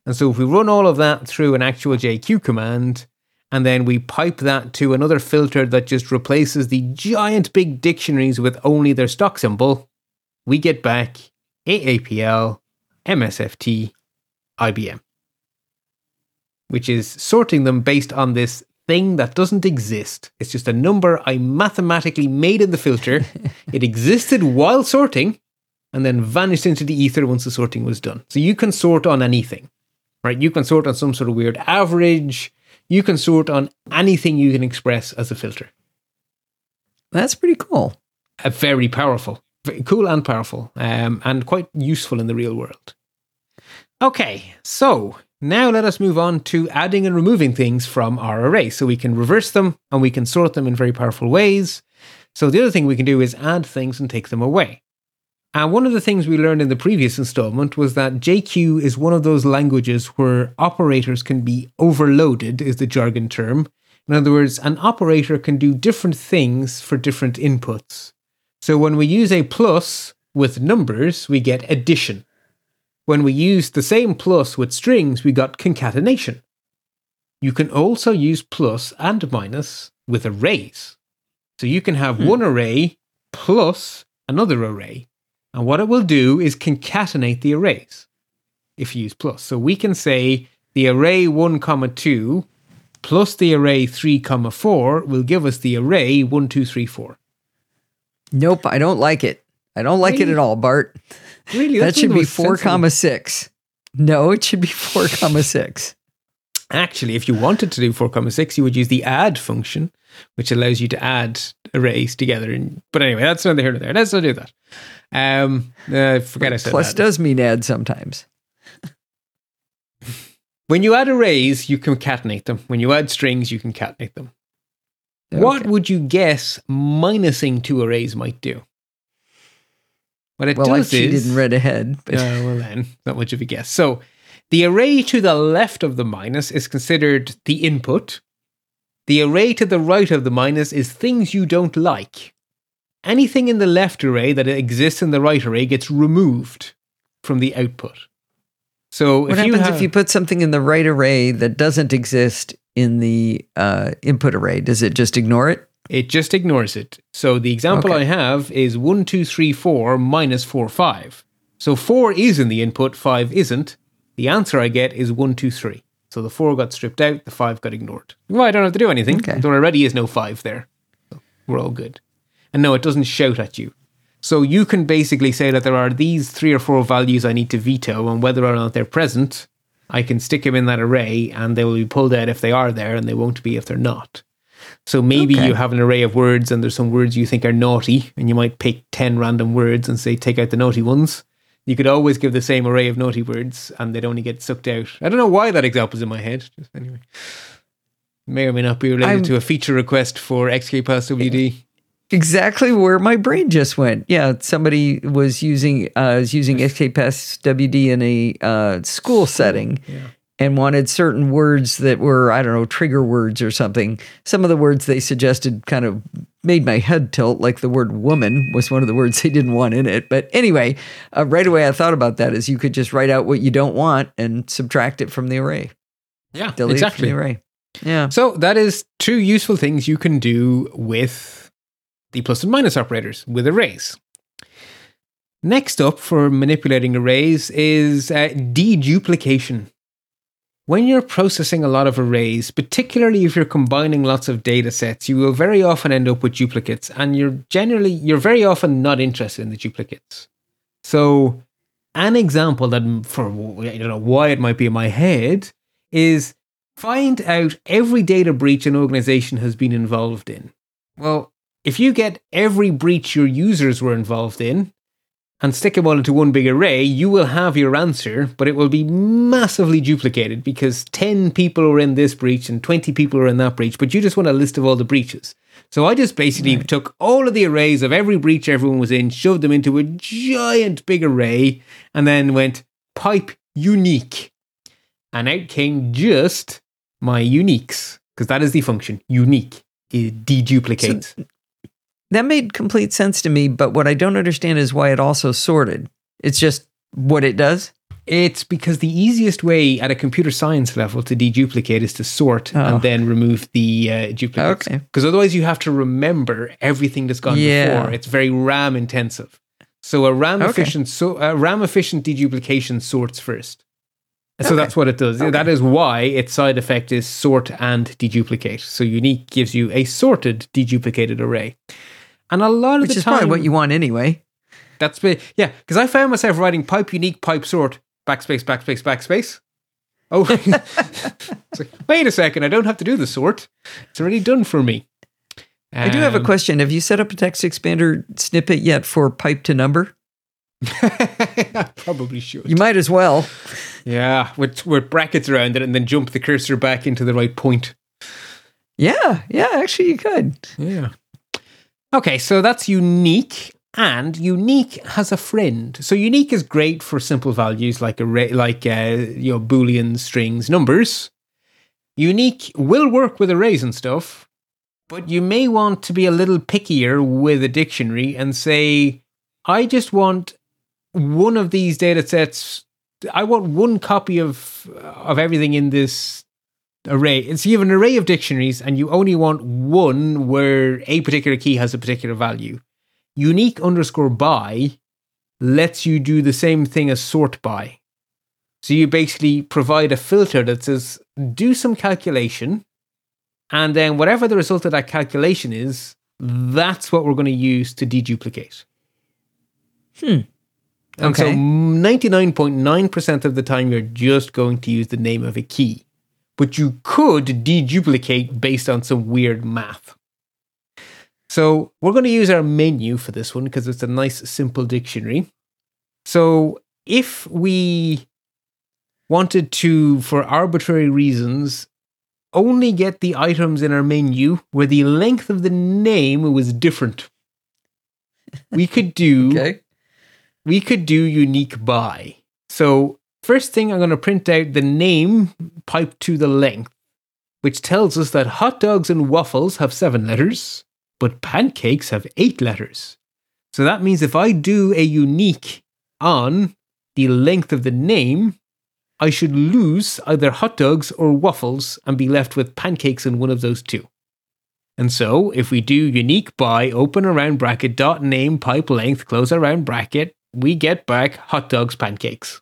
[SPEAKER 2] And so if we run all of that through an actual JQ command, and then we pipe that to another filter that just replaces the giant big dictionaries with only their stock symbol, we get back AAPL, MSFT, IBM, which is sorting them based on this thing that doesn't exist. It's just a number I mathematically made in the filter. (laughs) it existed while sorting and then vanished into the ether once the sorting was done. So you can sort on anything, right? You can sort on some sort of weird average. You can sort on anything you can express as a filter.
[SPEAKER 1] That's pretty cool.
[SPEAKER 2] Uh, very powerful cool and powerful, um, and quite useful in the real world. Okay, so now let us move on to adding and removing things from our array. So we can reverse them and we can sort them in very powerful ways. So the other thing we can do is add things and take them away. And one of the things we learned in the previous installment was that JQ is one of those languages where operators can be overloaded, is the jargon term. In other words, an operator can do different things for different inputs. So when we use a plus with numbers, we get addition. When we use the same plus with strings, we got concatenation. You can also use plus and minus with arrays. So you can have hmm. one array plus another array. And what it will do is concatenate the arrays if you use plus. So we can say the array 1, comma 2 plus the array 3, comma 4 will give us the array 1, 2, 3, 4.
[SPEAKER 1] Nope, I don't like it. I don't like really? it at all, Bart.
[SPEAKER 2] Really?
[SPEAKER 1] that should be four comma six. No, it should be four (laughs) comma six.
[SPEAKER 2] Actually, if you wanted to do four comma six, you would use the add function, which allows you to add arrays together. And but anyway, that's neither here nor there. Let's not do that. Um, uh, forget I said
[SPEAKER 1] Plus
[SPEAKER 2] that.
[SPEAKER 1] does mean add sometimes.
[SPEAKER 2] when you add arrays, you concatenate them. When you add strings, you concatenate them. Okay. What would you guess minusing two arrays might do?
[SPEAKER 1] What it well, does I is, didn't read ahead.
[SPEAKER 2] But. Uh, (laughs) well, then, not much of a guess. So, the array to the left of the minus is considered the input. The array to the right of the minus is things you don't like. Anything in the left array that exists in the right array gets removed from the output. So,
[SPEAKER 1] what happens have, if you put something in the right array that doesn't exist in the uh, input array? Does it just ignore it?
[SPEAKER 2] It just ignores it. So the example okay. I have is 1, 2, 3, 4 minus 4, 5. So 4 is in the input, 5 isn't. The answer I get is 1, 2, 3. So the 4 got stripped out, the 5 got ignored. Well, I don't have to do anything. Okay. There already is no 5 there. So we're all good. And no, it doesn't shout at you. So you can basically say that there are these three or four values I need to veto, and whether or not they're present, I can stick them in that array and they will be pulled out if they are there and they won't be if they're not. So maybe okay. you have an array of words and there's some words you think are naughty and you might pick 10 random words and say take out the naughty ones. You could always give the same array of naughty words and they'd only get sucked out. I don't know why that example's in my head. Just anyway. May or may not be related
[SPEAKER 1] I'm-
[SPEAKER 2] to a feature request for XKPasswd.
[SPEAKER 1] Exactly where my brain just went. Yeah, somebody was using uh, was using XKPasswd in a uh, school setting
[SPEAKER 2] Yeah.
[SPEAKER 1] and wanted certain words that were I don't know trigger words or something. Some of the words they suggested kind of made my head tilt. Like the word "woman" was one of the words they didn't want in it. But anyway, uh, right away I thought about that is you could just write out what you don't want and subtract it from the array,
[SPEAKER 2] Yeah,
[SPEAKER 1] delete
[SPEAKER 2] exactly.
[SPEAKER 1] it from the array. Yeah.
[SPEAKER 2] So that is two useful things you can do with the plus and minus operators with arrays. Next up for manipulating arrays is uh, deduplication. When you're processing a lot of arrays, particularly if you're combining lots of data sets, you will very often end up with duplicates, and you're generally you're very often not interested in the duplicates. So, an example that for I don't know why it might be in my head is find out every data breach an organization has been involved in. Well, if you get every breach your users were involved in and stick them all into one big array, you will have your answer, but it will be massively duplicated because 10 people are in this breach and 20 people are in that breach, but you just want a list of all the breaches. So I just basically took all of the arrays of every breach everyone was in, shoved them into a giant big array, and then went pipe unique. And out came just my uniques, because that is the function. Unique. It deduplicates.
[SPEAKER 1] That made complete sense to me, but what I don't understand is why it also sorted. It's just what it does.
[SPEAKER 2] It's because the easiest way at a computer science level to deduplicate is to sort
[SPEAKER 1] Oh.
[SPEAKER 2] and then remove the uh, duplicates.
[SPEAKER 1] Okay.
[SPEAKER 2] Because otherwise, you have to remember everything that's gone
[SPEAKER 1] Yeah.
[SPEAKER 2] before. It's very RAM intensive. So a RAM
[SPEAKER 1] Okay.
[SPEAKER 2] efficient so a RAM efficient deduplication sorts first. So
[SPEAKER 1] Okay.
[SPEAKER 2] that's what it does. That is why its side effect is sort and deduplicate. So unique gives you a sorted deduplicated array. And a lot of
[SPEAKER 1] Which
[SPEAKER 2] the
[SPEAKER 1] is
[SPEAKER 2] time,
[SPEAKER 1] probably what you want anyway.
[SPEAKER 2] that's be- yeah, because I found myself writing pipe unique pipe sort backspace backspace backspace. Oh, (laughs) it's like, wait a second! I don't have to do the sort; it's already done for me.
[SPEAKER 1] I do have a
[SPEAKER 2] Um,
[SPEAKER 1] question. Have you set up a TextExpander snippet yet for pipe to number?
[SPEAKER 2] I (laughs) probably should.
[SPEAKER 1] You might as well.
[SPEAKER 2] yeah, with with brackets around it, and then jump the cursor back into the right point.
[SPEAKER 1] Yeah, yeah, actually you could.
[SPEAKER 2] Yeah. Okay, so that's unique, and unique has a friend. So unique is great for simple values like array, like uh, boolean strings, numbers. Unique will work with arrays and stuff, but you may want to be a little pickier with a dictionary and say, I just want one of these data sets. I want one copy of of everything in this array. So you have an array of dictionaries and you only want one where a particular key has a particular value. Unique underscore by lets you do the same thing as sort by. So you basically provide a filter that says, do some calculation, and then whatever the result of that calculation is, that's what we're going to use to deduplicate.
[SPEAKER 1] Hmm.
[SPEAKER 2] And so
[SPEAKER 1] Okay.
[SPEAKER 2] 99.9% of the time, you're just going to use the name of a key. But you could deduplicate based on some weird math. So we're going to use our menu for this one because it's a nice, simple dictionary. So if we wanted to, for arbitrary reasons, only get the items in our menu where the length of the name was different, we could do (laughs)
[SPEAKER 1] Okay.
[SPEAKER 2] we could do unique by. So, first thing, I'm going to print out the name piped to the length, which tells us that hot dogs and waffles have seven letters, but pancakes have eight letters. So that means if I do a unique on the length of the name, I should lose either hot dogs or waffles and be left with pancakes in one of those two. And so, if we do unique by open around bracket dot name pipe length close around bracket, we get back hot dogs pancakes.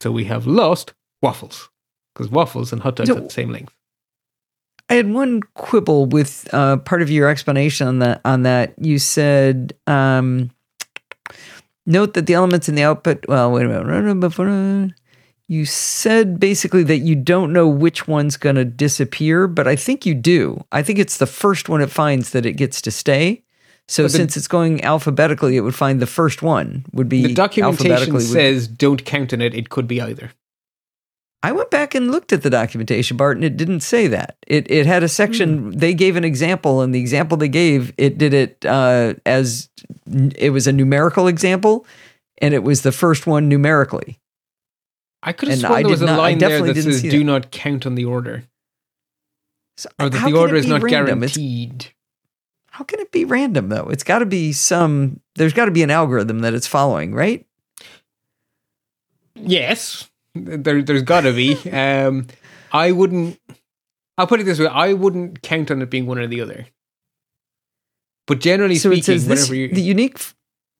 [SPEAKER 2] So we have lost waffles because waffles and hot dogs
[SPEAKER 1] So-
[SPEAKER 2] are the same length.
[SPEAKER 1] I had one quibble with uh, part of your explanation on that. On that, you said, um, "Note that the elements in the output." Well, wait a minute. Before you said basically that you don't know which one's going to disappear, but I think you do. I think it's the first one it finds that it gets to stay. So
[SPEAKER 2] the-
[SPEAKER 1] since it's going alphabetically, it would find the first one would be
[SPEAKER 2] The documentation
[SPEAKER 1] alphabetically would-
[SPEAKER 2] says don't count on it. It could be either.
[SPEAKER 1] I went back and looked at the documentation, Bart, and it didn't say that. It it had a section. They gave an example, and the example they gave it did it uh, as it was a numerical example, and it was the first one numerically.
[SPEAKER 2] I could have sworn there was a
[SPEAKER 1] not-
[SPEAKER 2] line there that says "Do
[SPEAKER 1] that.
[SPEAKER 2] not count on the order,"
[SPEAKER 1] So
[SPEAKER 2] or that the order is not
[SPEAKER 1] random? It's-
[SPEAKER 2] guaranteed.
[SPEAKER 1] How can it be random though? It's got to be some. There's got to be an algorithm that it's following, right?
[SPEAKER 2] Yes, there, there's got to be. (laughs) Um, I wouldn't. I'll put it this way: I wouldn't count on it being one or the other. But generally
[SPEAKER 1] so
[SPEAKER 2] speaking,
[SPEAKER 1] it says this,
[SPEAKER 2] you
[SPEAKER 1] the unique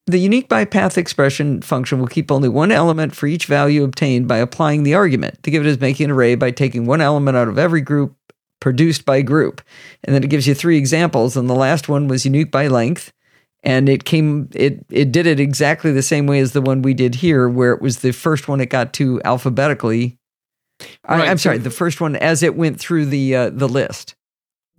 [SPEAKER 1] the unique by path expression function will keep only one element for each value obtained by applying the argument. Think of it as making an array by taking one element out of every group produced by group. And then it gives you three examples and the last one was unique by length and it came it it did it exactly the same way as the one we did here where it was the first one it got to alphabetically. I,
[SPEAKER 2] Right,
[SPEAKER 1] I'm
[SPEAKER 2] so-
[SPEAKER 1] sorry, the first one as it went through the uh, the list.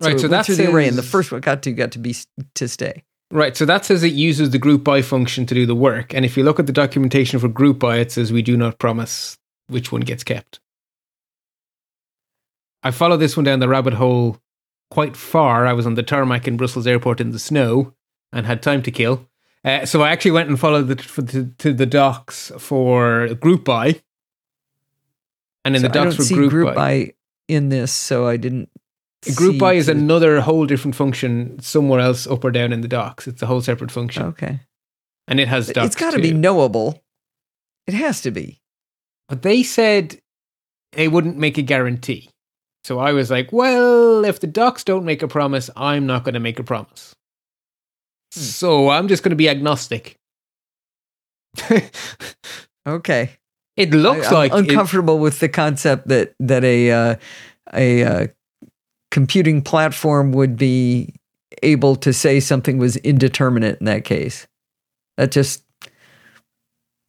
[SPEAKER 2] Right, so that's
[SPEAKER 1] through the array, and the first one it got to got to be to stay.
[SPEAKER 2] Right, so that says it uses the group by function to do the work. And if you look at the documentation for group by, it says we do not promise which one gets kept. I followed this one down the rabbit hole quite far. I was on the tarmac in Brussels airport in the snow and had time to kill. Uh, so I actually went and followed the, the, to the docs for group by. And in
[SPEAKER 1] So
[SPEAKER 2] the
[SPEAKER 1] don't
[SPEAKER 2] for group,
[SPEAKER 1] group
[SPEAKER 2] by.
[SPEAKER 1] by in this, so I didn't.
[SPEAKER 2] Group by is
[SPEAKER 1] to-
[SPEAKER 2] another whole different function somewhere else up or down in the docs. It's a whole separate function.
[SPEAKER 1] okay.
[SPEAKER 2] And it has docs
[SPEAKER 1] It's got to be knowable. It has to be.
[SPEAKER 2] But they said they wouldn't make a guarantee. So I was like, well, if the docs don't make a promise, I'm not going to make a promise.
[SPEAKER 1] Hmm.
[SPEAKER 2] So I'm just going to be agnostic. (laughs)
[SPEAKER 1] Okay.
[SPEAKER 2] it looks
[SPEAKER 1] I,
[SPEAKER 2] like it-
[SPEAKER 1] uncomfortable with the concept that that a uh, a uh, computing platform would be able to say something was indeterminate in that case. That just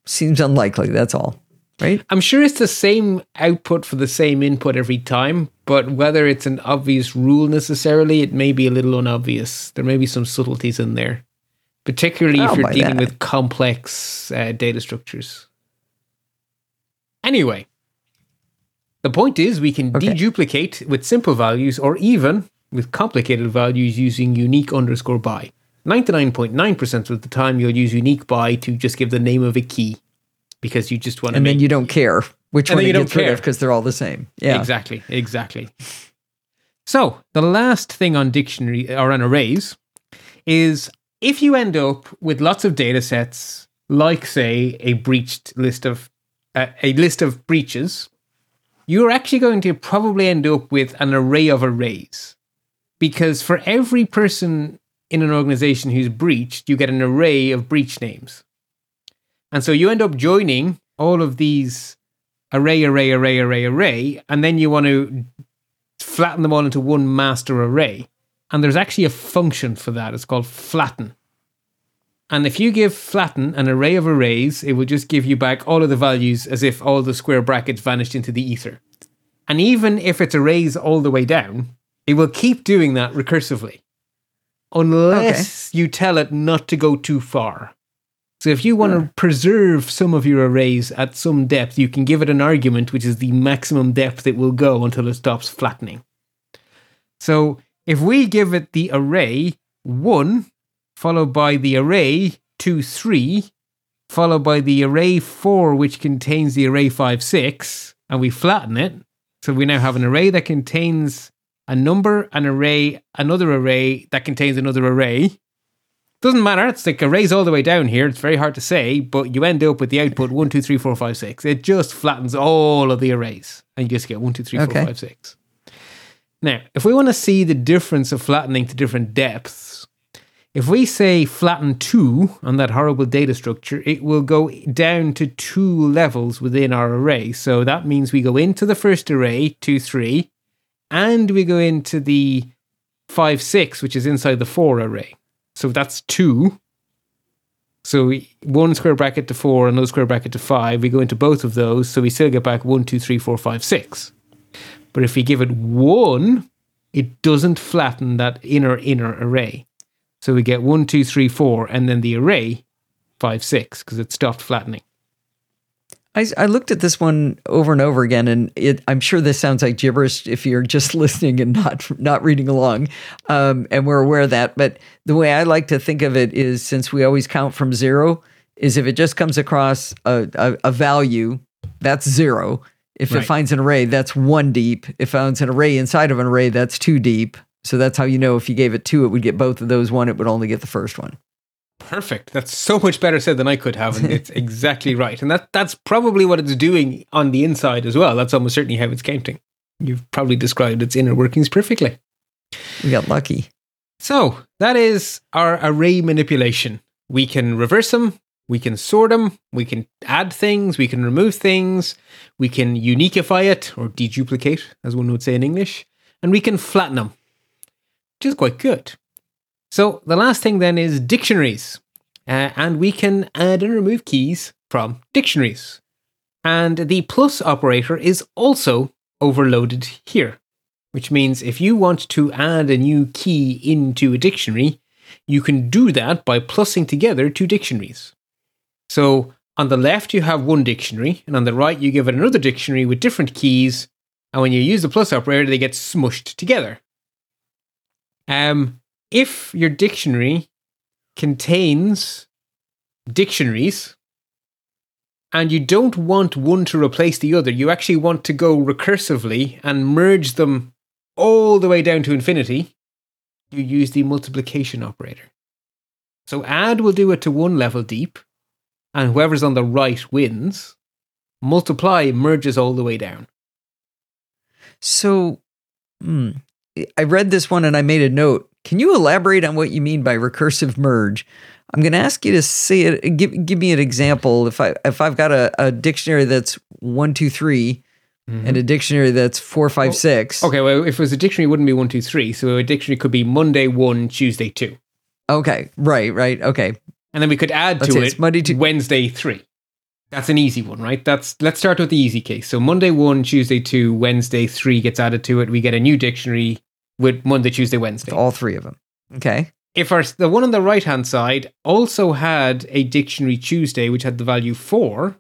[SPEAKER 1] seems unlikely. That's all, right?
[SPEAKER 2] I'm sure it's the same output for the same input every time, but whether it's an obvious rule necessarily, it may be a little unobvious. There may be some subtleties in there, particularly if
[SPEAKER 1] I'll
[SPEAKER 2] you're dealing
[SPEAKER 1] that.
[SPEAKER 2] with complex uh, data structures. Anyway, the point is we can
[SPEAKER 1] Okay.
[SPEAKER 2] deduplicate with simple values or even with complicated values using unique underscore by. 99.9% of the time, you'll use unique by to just give the name of a key because you just want to
[SPEAKER 1] And
[SPEAKER 2] make
[SPEAKER 1] then you don't care which one you
[SPEAKER 2] don't
[SPEAKER 1] rid
[SPEAKER 2] care.
[SPEAKER 1] of because they're all the same. Yeah.
[SPEAKER 2] Exactly, exactly. So, the last thing on dictionary or on arrays is if you end up with lots of data sets, like say a breached list of uh, a list of breaches, you're actually going to probably end up with an array of arrays. Because for every person in an organization who's breached, you get an array of breach names. And so you end up joining all of these array, array, array, array, array, and then you want to flatten them all into one master array. And there's actually a function for that. It's called flatten. And if you give flatten an array of arrays, it will just give you back all of the values as if all the square brackets vanished into the ether. And even if it's arrays all the way down, it will keep doing that recursively. Unless you tell it not to go too far. So if you want to preserve some of your arrays at some depth, you can give it an argument which is the maximum depth it will go until it stops flattening. So if we give it the array 1, followed by the array 2, 3, followed by the array 4, which contains the array 5, 6, and we flatten it, so we now have an array that contains a number, an array, another array that contains another array. Doesn't matter. It's like arrays all the way down here. It's very hard to say, but you end up with the output one, two, three, four, five, six. It just flattens all of the arrays, and you just get one, two, three, four,
[SPEAKER 1] Okay.
[SPEAKER 2] five, six. Now, if we want to see the difference of flattening to different depths, if we say flatten two on that horrible data structure, it will go down to two levels within our array. So that means we go into the first array, two, three, and we go into the five, six, which is inside the four array. So that's two. So one square bracket to four, another square bracket to five. We go into both of those, so we still get back one, two, three, four, five, six. But if we give it one, it doesn't flatten that inner inner array. So we get one, two, three, four, and then the array five, six, because it stopped flattening.
[SPEAKER 1] I, I looked at this one over and over again, and it, I'm sure this sounds like gibberish if you're just (laughs) listening and not not reading along. Um, and we're aware of that. But the way I like to think of it is, since we always count from zero, is if it just comes across a, a, a value, that's zero. If
[SPEAKER 2] Right.
[SPEAKER 1] it finds an array, that's one deep. If it finds an array inside of an array, that's two deep. So that's how you know if you gave it two, it would get both of those. One, it would only get the first one.
[SPEAKER 2] Perfect. That's so much better said than I could have, and it's (laughs) exactly right. And that that's probably what it's doing on the inside as well. That's almost certainly how it's counting. You've probably described its inner workings perfectly.
[SPEAKER 1] We got lucky.
[SPEAKER 2] So that is our array manipulation. We can reverse them, we can sort them, we can add things, we can remove things, we can uniqueify it or deduplicate, as one would say in English, and we can flatten them, which is quite good. So the last thing then is dictionaries, uh, and we can add and remove keys from dictionaries. And the plus operator is also overloaded here which means if you want to add a new key into a dictionary, you can do that by plussing together two dictionaries. So on the left, you have one dictionary, and on the right, you give it another dictionary with different keys. And when you use the plus operator, they get smushed together. Um, if your dictionary contains dictionaries, and you don't want one to replace the other, you actually want to go recursively and merge them all the way down to infinity, you use the multiplication operator. So add will do it to one level deep, and whoever's on the right wins. Multiply merges all the way down.
[SPEAKER 1] So, hmm, I read this one and I made a note. Can you elaborate on what you mean by recursive merge? I'm going to ask you to say it. Give give me an example. If I if I've got a, a dictionary that's one two three, mm-hmm. and a dictionary that's four five six.
[SPEAKER 2] Okay, well, if it was a dictionary, it wouldn't be one, two, three. So a dictionary could be Monday one, Tuesday two.
[SPEAKER 1] Okay. Right. Right. Okay.
[SPEAKER 2] And then we could add
[SPEAKER 1] Let's
[SPEAKER 2] to it
[SPEAKER 1] Monday to-
[SPEAKER 2] Wednesday three. That's an easy one, right? That's let's start with the easy case. So Monday one, Tuesday two, Wednesday three gets added to it. We get a new dictionary with Monday, Tuesday, Wednesday.
[SPEAKER 1] All three of them. Okay.
[SPEAKER 2] If our the one on the right hand side also had a dictionary Tuesday which had the value four,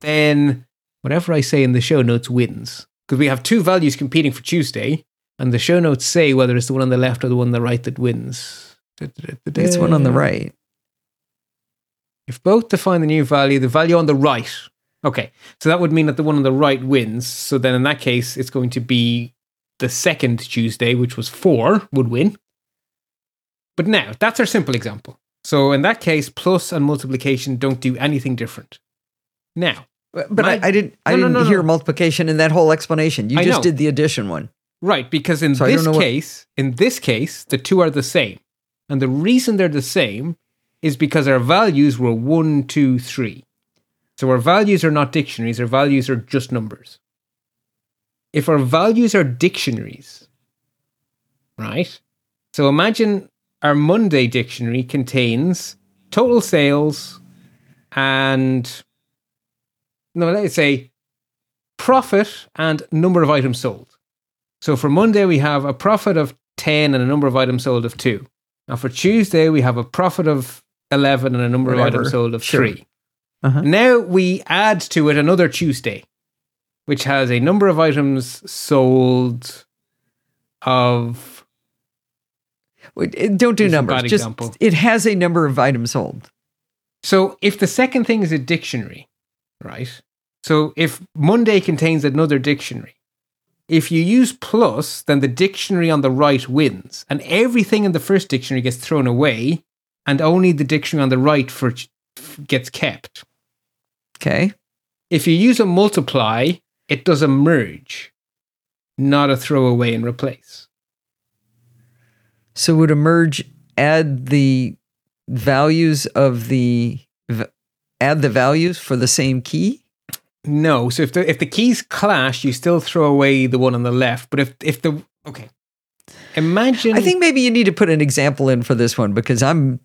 [SPEAKER 2] then whatever I say in the show notes wins because we have two values competing for Tuesday, and the show notes say whether it's the one on the left or the one on the right that wins.
[SPEAKER 1] It's one on the right.
[SPEAKER 2] If both define the new value, the value on the right. Okay, so that would mean that the one on the right wins. So then in that case, it's going to be the second Tuesday, which was four, would win. But now, that's our simple example. So in that case, plus and multiplication don't do anything different. Now,
[SPEAKER 1] But,
[SPEAKER 2] My-
[SPEAKER 1] I, I didn't. I
[SPEAKER 2] No, no,
[SPEAKER 1] didn't
[SPEAKER 2] no,
[SPEAKER 1] hear multiplication in that whole explanation. You
[SPEAKER 2] I
[SPEAKER 1] just
[SPEAKER 2] know.
[SPEAKER 1] did the addition one.
[SPEAKER 2] Right, because in
[SPEAKER 1] So
[SPEAKER 2] this
[SPEAKER 1] what-
[SPEAKER 2] case, in this case, the two are the same. And the reason they're the same is because our values were one, two, three. So our values are not dictionaries, our values are just numbers. If our values are dictionaries, right? So imagine our Monday dictionary contains total sales and no, let's say profit and number of items sold. So for Monday, we have a profit of 10 and a number of items sold of 2. Now for Tuesday, we have a profit of 11 and a number of items sold of
[SPEAKER 1] Sure.
[SPEAKER 2] 3.
[SPEAKER 1] Uh-huh.
[SPEAKER 2] Now we add to it another Tuesday, which has a number of items sold of.
[SPEAKER 1] Wait, Don't do numbers.
[SPEAKER 2] bad
[SPEAKER 1] Just
[SPEAKER 2] example.
[SPEAKER 1] it has a number of items sold.
[SPEAKER 2] So if the second thing is a dictionary, right? So if Monday contains another dictionary, if you use plus, then the dictionary on the right wins, and everything in the first dictionary gets thrown away, and only the dictionary on the right for gets kept.
[SPEAKER 1] Okay.
[SPEAKER 2] If you use a multiply, it does a merge, not a throw away and replace.
[SPEAKER 1] So would a merge add the values of the add the values for the same key?
[SPEAKER 2] No, so if the if the keys clash, you still throw away the one on the left. But if if the okay, imagine
[SPEAKER 1] I think maybe you need to put an example in for this one because I'm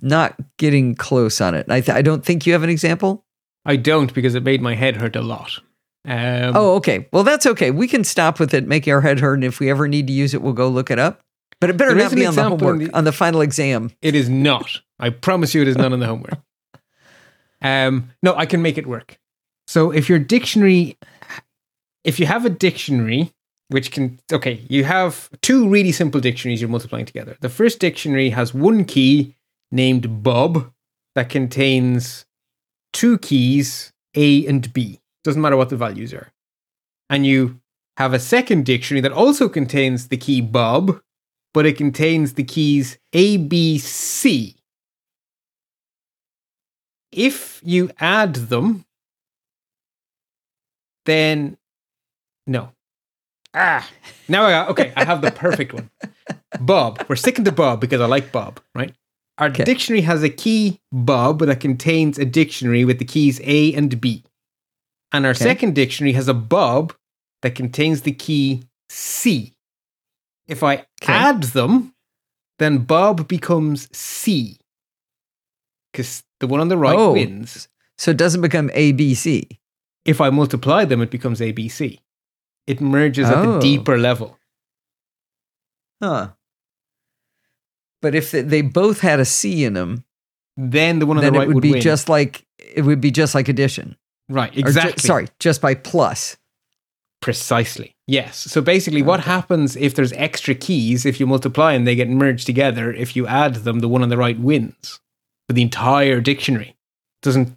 [SPEAKER 1] not getting close on it. I th- I don't think you have an example.
[SPEAKER 2] I don't because it made my head hurt a lot. Um,
[SPEAKER 1] Oh, okay. Well, that's okay. We can stop with it, make our head hurt, and if we ever need to use it, we'll go look it up. But it better not be on the homework,
[SPEAKER 2] the-
[SPEAKER 1] on the final exam.
[SPEAKER 2] It is not. I promise you, it is not on the homework. (laughs) Um, no, I can make it work. So if your dictionary, if you have a dictionary, which can, okay, you have two really simple dictionaries you're multiplying together. The first dictionary has one key named Bob that contains two keys, A and B. Doesn't matter what the values are. And you have a second dictionary that also contains the key Bob, but it contains the keys A, B, C. If you add them, then no. Ah, now I got, okay, I have the perfect one. Bob. We're sticking to Bob because I like Bob, right? Our
[SPEAKER 1] Okay.
[SPEAKER 2] dictionary has a key Bob that contains a dictionary with the keys A and B. And our
[SPEAKER 1] Okay.
[SPEAKER 2] second dictionary has a Bob that contains the key C. If I
[SPEAKER 1] Okay.
[SPEAKER 2] add them, then Bob becomes C. Because the one on the right
[SPEAKER 1] Oh.
[SPEAKER 2] wins.
[SPEAKER 1] So it doesn't become ABC.
[SPEAKER 2] If I multiply them, it becomes ABC. It merges at the
[SPEAKER 1] Oh.
[SPEAKER 2] deeper level.
[SPEAKER 1] Huh. But if they- they both had a C in them,
[SPEAKER 2] Then the one on the right
[SPEAKER 1] it would,
[SPEAKER 2] would
[SPEAKER 1] be
[SPEAKER 2] win.
[SPEAKER 1] just like it would be just like addition.
[SPEAKER 2] Right,
[SPEAKER 1] Or ju-
[SPEAKER 2] exactly.
[SPEAKER 1] sorry, just by plus.
[SPEAKER 2] Precisely. Yes. So basically, oh, what happens if there's extra keys? If you multiply and they get merged together, if you add them, the one on the right wins for the entire dictionary. Doesn't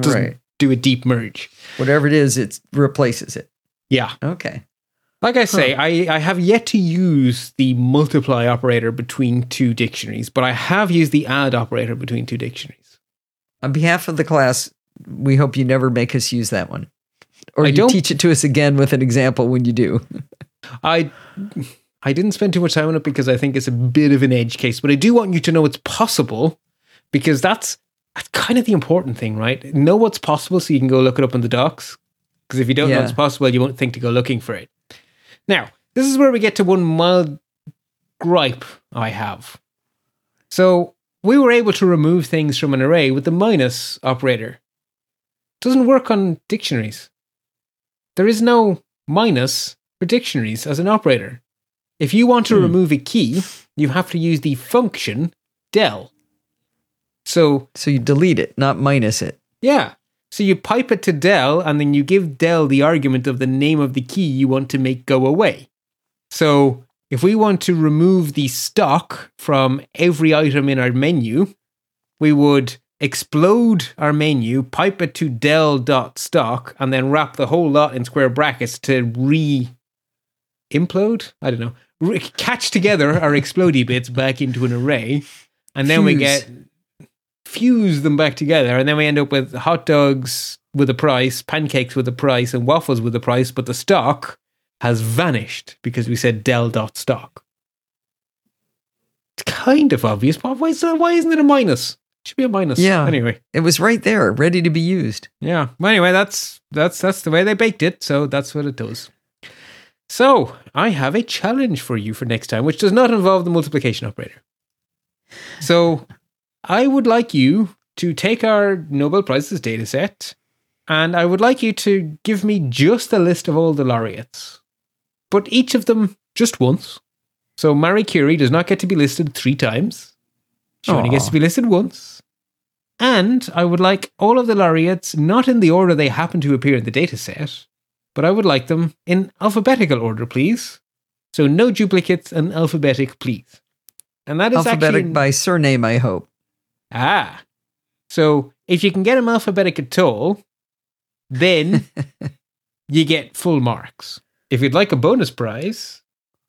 [SPEAKER 2] doesn't
[SPEAKER 1] Right.
[SPEAKER 2] do a deep merge.
[SPEAKER 1] Whatever it is, it replaces it.
[SPEAKER 2] Yeah.
[SPEAKER 1] Okay.
[SPEAKER 2] Like I say, I, I have yet to use the multiply operator between two dictionaries, but I have used the add operator between two dictionaries.
[SPEAKER 1] On behalf of the class, we hope you never make us use that one. Or
[SPEAKER 2] I
[SPEAKER 1] you teach it to us again with an example when you do. (laughs)
[SPEAKER 2] I I didn't spend too much time on it because I think it's a bit of an edge case, but I do want you to know it's possible because that's that's kind of the important thing, right? Know what's possible so you can go look it up in the docs. Because if you don't know
[SPEAKER 1] Yeah.
[SPEAKER 2] what's possible, you won't think to go looking for it. Now, this is where we get to one mild gripe I have. So we were able to remove things from an array with the minus operator. Doesn't work on dictionaries. There is no minus for dictionaries as an operator. If you want to
[SPEAKER 1] Hmm.
[SPEAKER 2] remove a key, you have to use the function del. So,
[SPEAKER 1] So you delete it, not minus it.
[SPEAKER 2] yeah. So you pipe it to del and then you give del the argument of the name of the key you want to make go away. So, if we want to remove the stock from every item in our menu, we would explode our menu, pipe it to del.stock, and then wrap the whole lot in square brackets to re implode? I don't know. Re- catch together our explodey bits back into an array, and then we
[SPEAKER 1] Fuse.
[SPEAKER 2] get fuse them back together, and then we end up with hot dogs with a price, pancakes with a price, and waffles with a price, but the stock has vanished because we said del.stock. It's kind of obvious, but why, is it, why isn't it a minus? Should be a minus.
[SPEAKER 1] Yeah.
[SPEAKER 2] Anyway.
[SPEAKER 1] It was right there, ready to be used.
[SPEAKER 2] Yeah. Well, anyway, that's that's that's the way they baked it, so that's what it does. So I have a challenge for you for next time, which does not involve the multiplication operator. So I would like you to take our Nobel Prizes data set, and I would like you to give me just a list of all the laureates, but each of them just once. So Marie Curie does not get to be listed three times. She only gets to be listed once. And I would like all of the laureates not in the order they happen to appear in the dataset, but I would like them in alphabetical order, please. So no duplicates and alphabetic, please. And that is
[SPEAKER 1] Alphabetic
[SPEAKER 2] actually
[SPEAKER 1] by surname, I hope.
[SPEAKER 2] ah. So if you can get them alphabetic at all, then (laughs) you get full marks. If you'd like a bonus prize,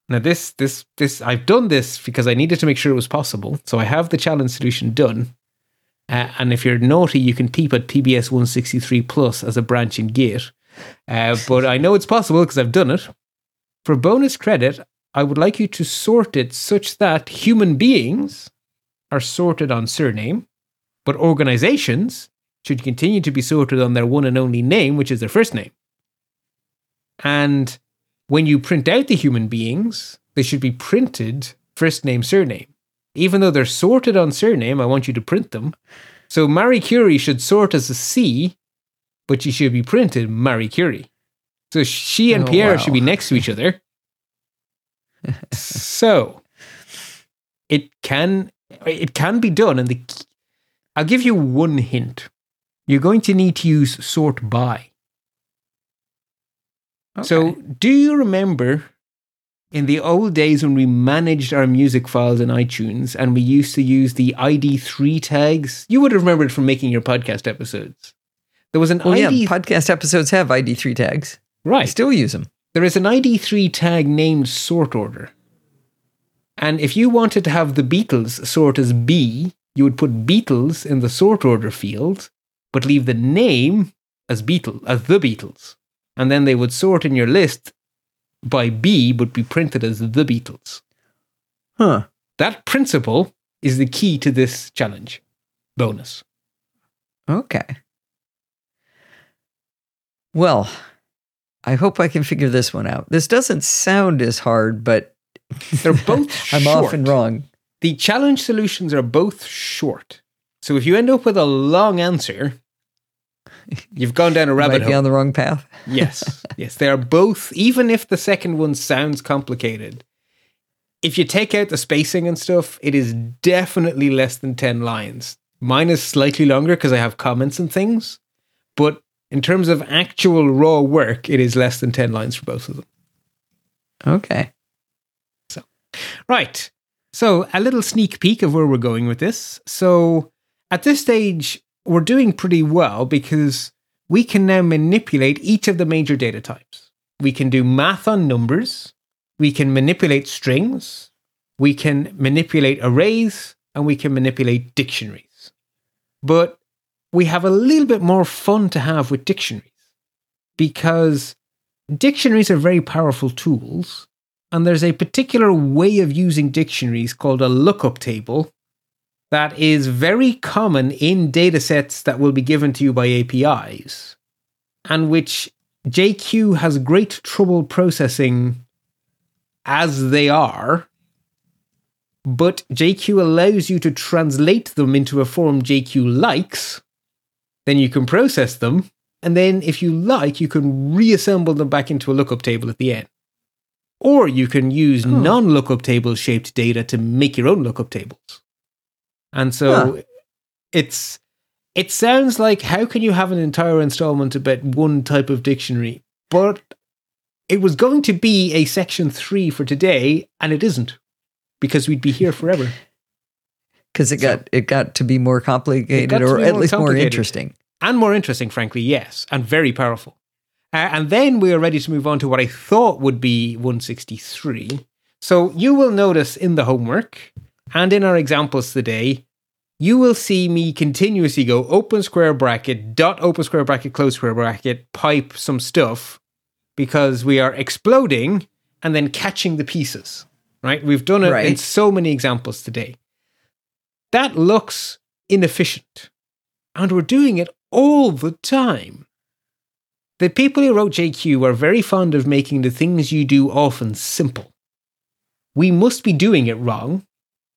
[SPEAKER 2] now this this this I've done this because I needed to make sure it was possible. So I have the challenge solution done. Uh, and if you're naughty, you can peep at PBS 163 plus as a branching gate. Uh, but I know it's possible because I've done it. For bonus credit, I would like you to sort it such that human beings are sorted on surname, but organizations should continue to be sorted on their one and only name, which is their first name. And when you print out the human beings, they should be printed first name, surname. Even though they're sorted on surname, I want you to print them. So Marie Curie should sort as a C, but she should be printed Marie Curie. So she and
[SPEAKER 1] Oh,
[SPEAKER 2] Pierre
[SPEAKER 1] wow.
[SPEAKER 2] should be next to each other. (laughs) so it can it can be done and the I'll give you one hint. You're going to need to use sort by. So, do you remember in the old days when we managed our music files in iTunes and we used to use the ID3 tags? You would have remembered from making your podcast episodes. There was an
[SPEAKER 1] well, yeah,
[SPEAKER 2] ID
[SPEAKER 1] podcast episodes have ID3 tags. I
[SPEAKER 2] right.
[SPEAKER 1] still use them.
[SPEAKER 2] There is an ID3 tag named sort order. And if you wanted to have the Beatles sort as B, you would put Beatles in the sort order field, but leave the name as Beatle, as the Beatles. And then they would sort in your list by B, but be printed as the Beatles.
[SPEAKER 1] Huh.
[SPEAKER 2] That principle is the key to this challenge. Bonus.
[SPEAKER 1] Okay. Well, I hope I can figure this one out. This doesn't sound as hard, but
[SPEAKER 2] They're both (laughs)
[SPEAKER 1] I'm
[SPEAKER 2] short.
[SPEAKER 1] often wrong.
[SPEAKER 2] The challenge solutions are both short. So if you end up with a long answer, (laughs) you've gone down a rabbit hole.
[SPEAKER 1] on the wrong path. (laughs)
[SPEAKER 2] yes. Yes. They are both, even if the second one sounds complicated, if you take out the spacing and stuff, it is definitely less than 10 lines. Mine is slightly longer because I have comments and things. But in terms of actual raw work, it is less than 10 lines for both of them.
[SPEAKER 1] Okay.
[SPEAKER 2] So, right. So, a little sneak peek of where we're going with this. So, at this stage, we're doing pretty well because we can now manipulate each of the major data types. We can do math on numbers, we can manipulate strings, we can manipulate arrays, and we can manipulate dictionaries. But we have a little bit more fun to have with dictionaries because dictionaries are very powerful tools and there's a particular way of using dictionaries called a lookup table that is very common in datasets that will be given to you by APIs, and which JQ has great trouble processing as they are. But JQ allows you to translate them into a form JQ likes, then you can process them, and then if you like, you can reassemble them back into a lookup table at the end. Or you can use
[SPEAKER 1] Huh.
[SPEAKER 2] non lookup table shaped data to make your own lookup tables. And so
[SPEAKER 1] Huh.
[SPEAKER 2] it's it sounds like how can you have an entire installment about one type of dictionary? But it was going to be a section three for today, and it isn't. Because we'd be here forever.
[SPEAKER 1] Because it
[SPEAKER 2] So-
[SPEAKER 1] got it got to be more complicated, or at
[SPEAKER 2] more
[SPEAKER 1] least more interesting.
[SPEAKER 2] and more interesting, frankly, yes, and very powerful. Uh, and then we are ready to move on to what I thought would be 163. So you will notice in the homework and in our examples today, you will see me continuously go open square bracket, dot open square bracket, close square bracket, pipe some stuff because we are exploding and then catching the pieces, right? We've done it in so many examples today. That looks inefficient. And we're doing it all the time. The people who wrote JQ are very fond of making the things you do often simple. We must be doing it wrong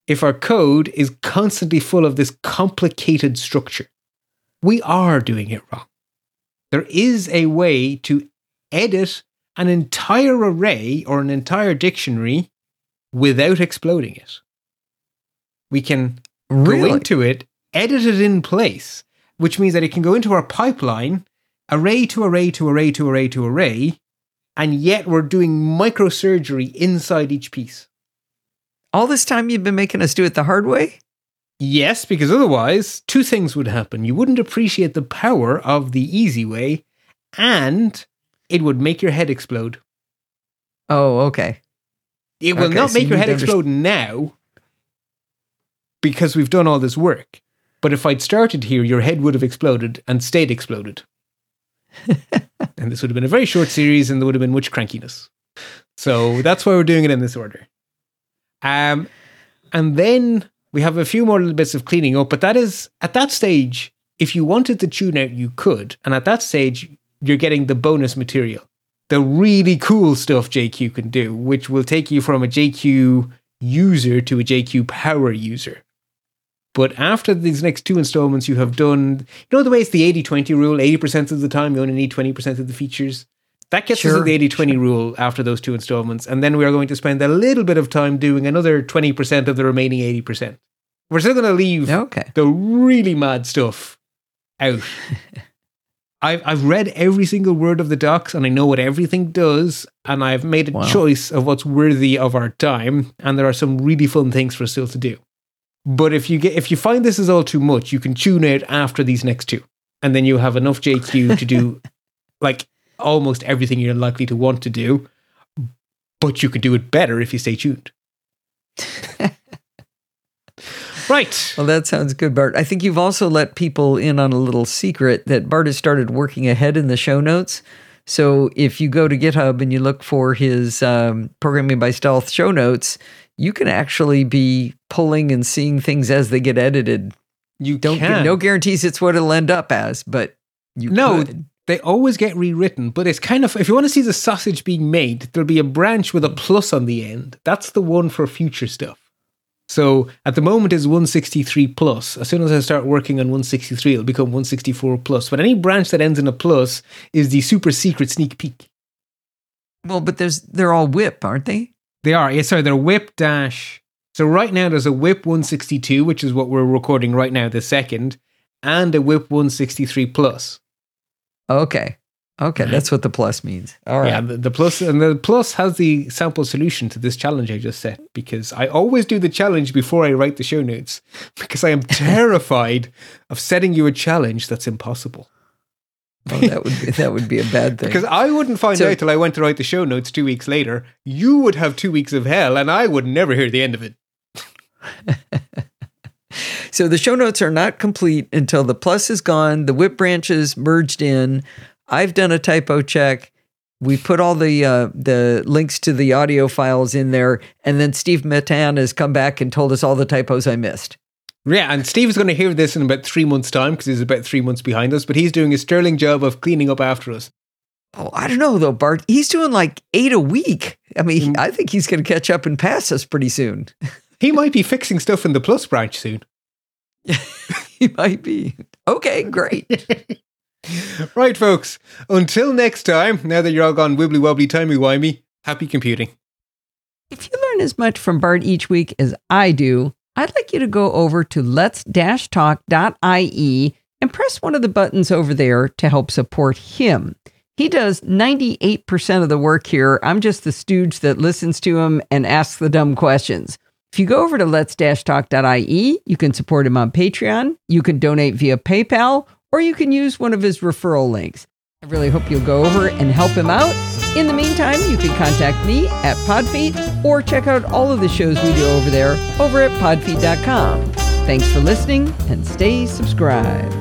[SPEAKER 2] if our code is constantly full of this complicated structure. We are doing it wrong. There is a way to edit an entire array or an entire dictionary without exploding it. We can go
[SPEAKER 1] Really?
[SPEAKER 2] into it, edit it in place, which means that it can go into our pipeline, array to array to array to array to array, and yet we're doing microsurgery inside each piece.
[SPEAKER 1] All this time you've been making us do it the hard way?
[SPEAKER 2] Yes, because otherwise, two things would happen. You wouldn't appreciate the power of the easy way, and it would make your head explode.
[SPEAKER 1] Oh, okay.
[SPEAKER 2] It will
[SPEAKER 1] Okay,
[SPEAKER 2] not
[SPEAKER 1] so
[SPEAKER 2] make
[SPEAKER 1] you
[SPEAKER 2] your head explode now because we've done all this work. But if I'd started here, your head would have exploded and stayed exploded. (laughs) and this would have been a very short series and there would have been much crankiness. So that's why we're doing it in this order. Um, and then we have a few more little bits of cleaning up, but that is at that stage, if you wanted to tune out, you could. And at that stage, you're getting the bonus material the really cool stuff JQ can do, which will take you from a JQ user to a JQ power user. But after these next two installments, you have done, you know, the way it's the 80 20 rule 80% of the time, you only need 20% of the features. That gets us to the 80 20 rule after those two installments. And then we are going to spend a little bit of time doing another 20% of the remaining 80%. We're still going to leave
[SPEAKER 1] Okay.
[SPEAKER 2] the really mad stuff out. (laughs) I've, I've read every single word of the docs and I know what everything does. And I've made a
[SPEAKER 1] Wow.
[SPEAKER 2] choice of what's worthy of our time. And there are some really fun things for us still to do. But if you get if you find this is all too much, you can tune out after these next two. And then you have enough JQ to do (laughs) like almost everything you're likely to want to do. But you could do it better if you stay tuned. (laughs) right.
[SPEAKER 1] Well, that sounds good, Bart. I think you've also let people in on a little secret that Bart has started working ahead in the show notes. So if you go to GitHub and you look for his um, programming by stealth show notes, you can actually be pulling and seeing things as they get edited.
[SPEAKER 2] You
[SPEAKER 1] Don't
[SPEAKER 2] can.
[SPEAKER 1] no guarantees it's what it'll end up as, but you
[SPEAKER 2] No,
[SPEAKER 1] could.
[SPEAKER 2] They always get rewritten, but it's kind of if you want to see the sausage being made, there'll be a branch with a plus on the end. That's the one for future stuff. So at the moment is 163 plus. As soon as I start working on 163, it'll become 164 plus. But any branch that ends in a plus is the super secret sneak peek.
[SPEAKER 1] Well, but there's they're all whip, aren't they?
[SPEAKER 2] They are. Yeah, sorry, they're whip dash. So right now there's a whip 162, which is what we're recording right now, the second, and a whip 163 plus.
[SPEAKER 1] Okay. Okay, (laughs) that's what the plus means. All right.
[SPEAKER 2] Yeah, the, the plus and the plus has the sample solution to this challenge I just set because I always do the challenge before I write the show notes (laughs) because I am (laughs) terrified of setting you a challenge that's impossible.
[SPEAKER 1] Oh, that would be that would be a bad thing.
[SPEAKER 2] Because I wouldn't find
[SPEAKER 1] So-
[SPEAKER 2] out till I went to write the show notes two weeks later. You would have two weeks of hell, and I would never hear the end of it.
[SPEAKER 1] So the show notes are not complete until the plus is gone, the whip branches merged in. I've done a typo check. We put all the uh, the links to the audio files in there, and then Steve Mattan has come back and told us all the typos I missed.
[SPEAKER 2] Yeah, and Steve's going to hear this in about three months' time because he's about three months behind us, but he's doing a sterling job of cleaning up after us.
[SPEAKER 1] Oh, I don't know though, Bart. He's doing like eight a week. I mean, I think he's going to catch up and pass us pretty soon. (laughs)
[SPEAKER 2] He might be fixing stuff in the plus branch soon. (laughs)
[SPEAKER 1] he might be. Okay, great. (laughs)
[SPEAKER 2] Right, folks. Until next time, now that you're all gone wibbly wobbly timey wimey, happy computing.
[SPEAKER 1] If you learn as much from Bart each week as I do, I'd like you to go over to let's-talk.ie and press one of the buttons over there to help support him. He does 98% of the work here. I'm just the stooge that listens to him and asks the dumb questions. If you go over to let's-talk.ie, you can support him on Patreon, you can donate via PayPal, or you can use one of his referral links. I really hope you'll go over and help him out. In the meantime, you can contact me at Podfeed or check out all of the shows we do over there over at podfeed.com. Thanks for listening and stay subscribed.